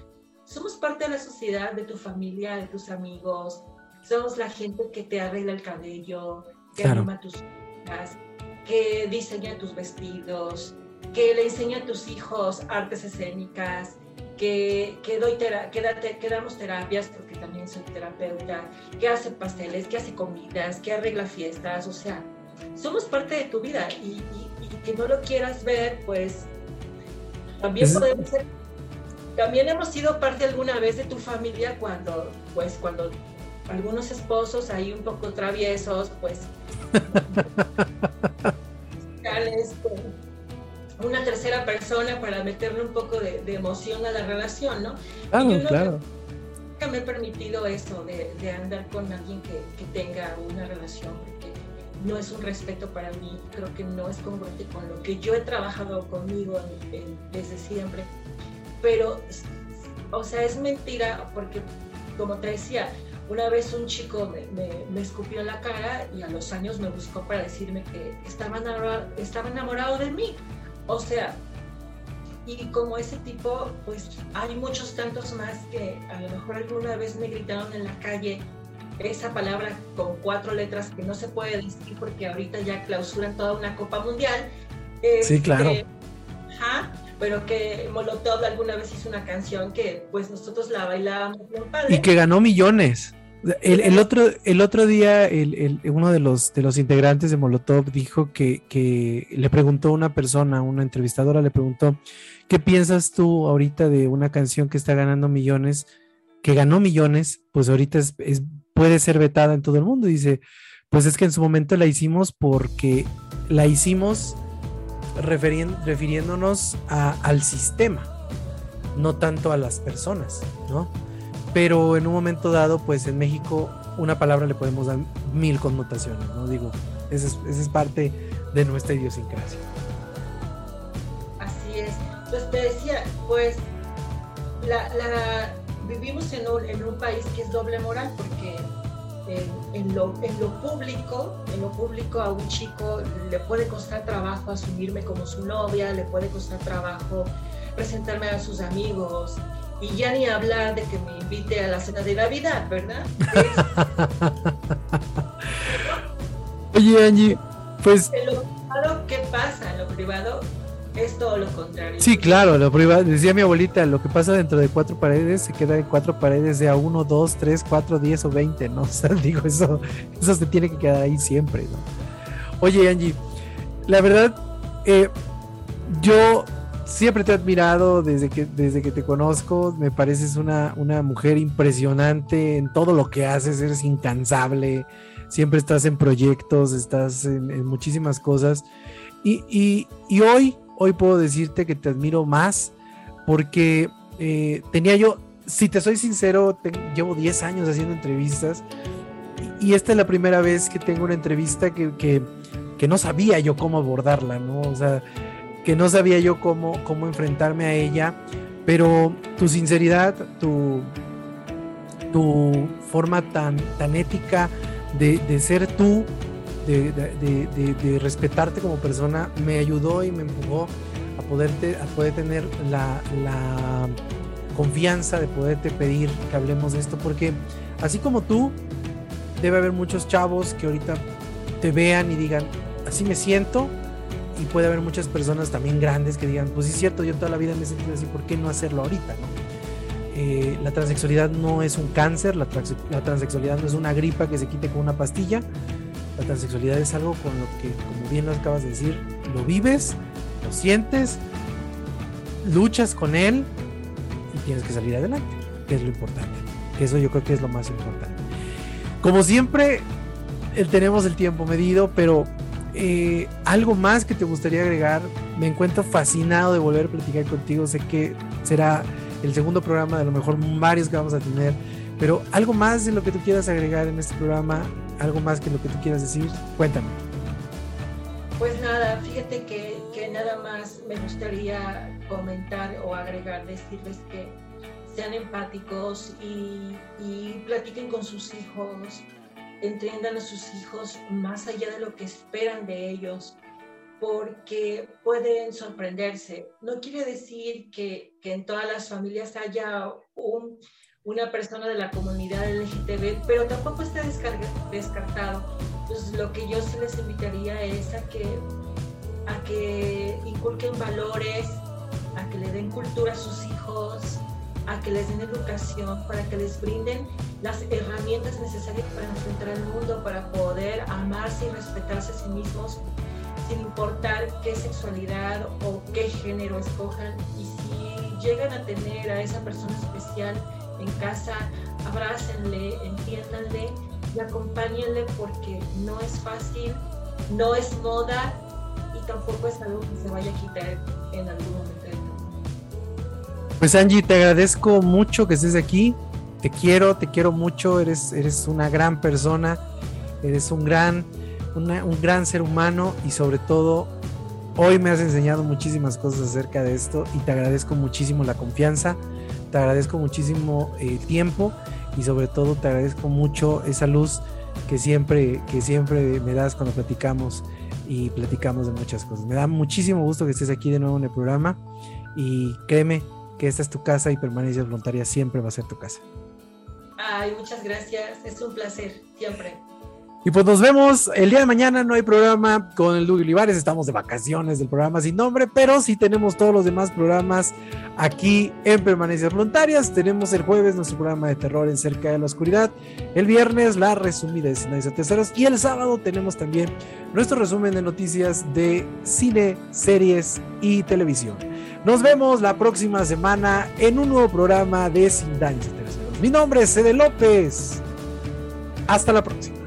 somos parte de la sociedad, de tu familia, de tus amigos, somos la gente que te arregla el cabello, que anima tus hijas, que diseña tus vestidos, que le enseña a tus hijos artes escénicas, que, que, doy que, damos terapias, porque también soy terapeuta, que hace pasteles, que hace comidas, que arregla fiestas, o sea, somos parte de tu vida y, que no lo quieras ver, pues también podemos ser, también hemos sido parte alguna vez de tu familia cuando, pues cuando algunos esposos ahí un poco traviesos, pues *laughs* una tercera persona para meterle un poco de, emoción a la relación, ¿no? Claro, claro. Nunca me he permitido eso de, andar con alguien que, que tenga una relación no es un respeto para mí, creo que no es congruente con lo que yo he trabajado conmigo desde siempre. Pero, o sea, es mentira porque, como te decía, una vez un chico me, escupió en la cara y a los años me buscó para decirme que estaba enamorado, estaba enamorado de mí. O sea, y como ese tipo, pues hay muchos tantos más que a lo mejor alguna vez me gritaron en la calle esa palabra con cuatro letras que no se puede decir porque ahorita ya clausuran toda una Copa Mundial. sí, claro. ajá, pero que Molotov alguna vez hizo una canción que pues nosotros la bailábamos Y que ganó millones. El, otro, el otro día, uno de los, de los integrantes de Molotov dijo que, que, le preguntó a una persona, una entrevistadora, le preguntó, ¿qué piensas tú ahorita de una canción que está ganando millones, que ganó millones, pues ahorita es, puede ser vetada en todo el mundo? dice, pues es que en su momento la hicimos porque la hicimos refiriéndonos al sistema, no tanto a las personas, ¿no? pero en un momento dado, pues en México una palabra le podemos dar mil connotaciones, ¿no? Digo, esa es, parte de nuestra idiosincrasia. Así es. Entonces te decía, pues la, vivimos en un, en un, país que es doble moral porque en, lo, en, lo, público, en lo público a un chico le puede costar trabajo asumirme como su novia, le puede costar trabajo presentarme a sus amigos, y ya ni hablar de que me invite a la cena de Navidad, ¿verdad? *laughs* Oye, Angie, pues... En lo privado, ¿qué pasa? En lo privado es todo lo contrario. Sí, claro, lo privado, decía mi abuelita, lo que pasa dentro de cuatro paredes se queda en cuatro paredes de a uno, dos, tres, cuatro, diez o veinte, ¿no? *laughs* O sea, digo, eso, eso se tiene que quedar ahí siempre, ¿no? Oye, Angie, la verdad, eh, yo siempre te he admirado desde que, desde que te conozco. Me pareces una, una mujer impresionante en todo lo que haces, eres incansable, siempre estás en proyectos, estás en, muchísimas cosas. Y, hoy, hoy puedo decirte que te admiro más porque eh, tenía yo, si te soy sincero, llevo 10 años haciendo entrevistas y, esta es la primera vez que tengo una entrevista que, que, que no sabía yo cómo abordarla, ¿no? O sea, que no sabía yo cómo, cómo enfrentarme a ella, pero tu sinceridad, tu, tu forma tan, tan ética de, ser tú, de, respetarte como persona, me ayudó y me empujó a, poderte, a poder tener la, la confianza de poderte pedir que hablemos de esto, porque así como tú, debe haber muchos chavos que ahorita te vean y digan, así me siento, y puede haber muchas personas también grandes que digan, pues sí es cierto, yo toda la vida me he sentido así, ¿por qué no hacerlo ahorita? Eh, la transexualidad no es un cáncer, la, la, transexualidad no es una gripa que se quite con una pastilla, la transexualidad es algo con lo que, como bien lo acabas de decir, lo vives, lo sientes, luchas con él y tienes que salir adelante, que es lo importante, eso yo creo que es lo más importante. Como siempre, eh, tenemos el tiempo medido, pero eh, algo más que te gustaría agregar. Me encuentro fascinado de volver a platicar contigo. Sé que será el segundo programa, de lo mejor varios que vamos a tener. Pero algo más de lo que tú quieras agregar en este programa, algo más que lo que tú quieras decir, cuéntame. Pues nada, fíjate que, nada más me gustaría comentar o agregar, decirles que sean empáticos y, y platiquen con sus hijos, entiendan a sus hijos más allá de lo que esperan de ellos, porque pueden sorprenderse. No quiere decir que, que en todas las familias haya un, una persona de la comunidad LGTB, pero tampoco está descartado. Entonces, lo que yo sí les invitaría es a que, a que inculquen valores, a que le den cultura a sus hijos, a que les den educación, para que les brinden las herramientas necesarias para enfrentar el mundo, para poder amarse y respetarse a sí mismos, sin importar qué sexualidad o qué género escojan. Y si llegan a tener a esa persona especial en casa, abrácenle, entiéndanle y acompáñenle porque no es fácil, no es moda y tampoco es algo que se vaya a quitar en algún momento. Pues Angie, te agradezco mucho que estés aquí. Te quiero, te quiero mucho. Eres, eres una gran persona. Eres un gran, un gran ser humano y sobre todo hoy me has enseñado muchísimas cosas acerca de esto y te agradezco muchísimo la confianza. Te agradezco muchísimo el tiempo y sobre todo te agradezco mucho esa luz que siempre, que siempre me das cuando platicamos y platicamos de muchas cosas. Me da muchísimo gusto que estés aquí de nuevo en el programa y créeme que esta es tu casa y permanencia voluntaria siempre va a ser tu casa. Ay, muchas gracias. Es un placer, siempre. Y pues nos vemos el día de mañana. No hay programa con el Duque Olivares. Estamos de vacaciones del programa sin nombre, pero sí tenemos todos los demás programas aquí en Permanencias Voluntarias. Tenemos el jueves nuestro programa de terror en Cerca de la Oscuridad. El viernes la resumida de Cine de Terceros. Y el sábado tenemos también nuestro resumen de noticias de cine, series y televisión. Nos vemos la próxima semana en un nuevo programa de Sin Daños Terceros. Mi nombre es Cede López. Hasta la próxima.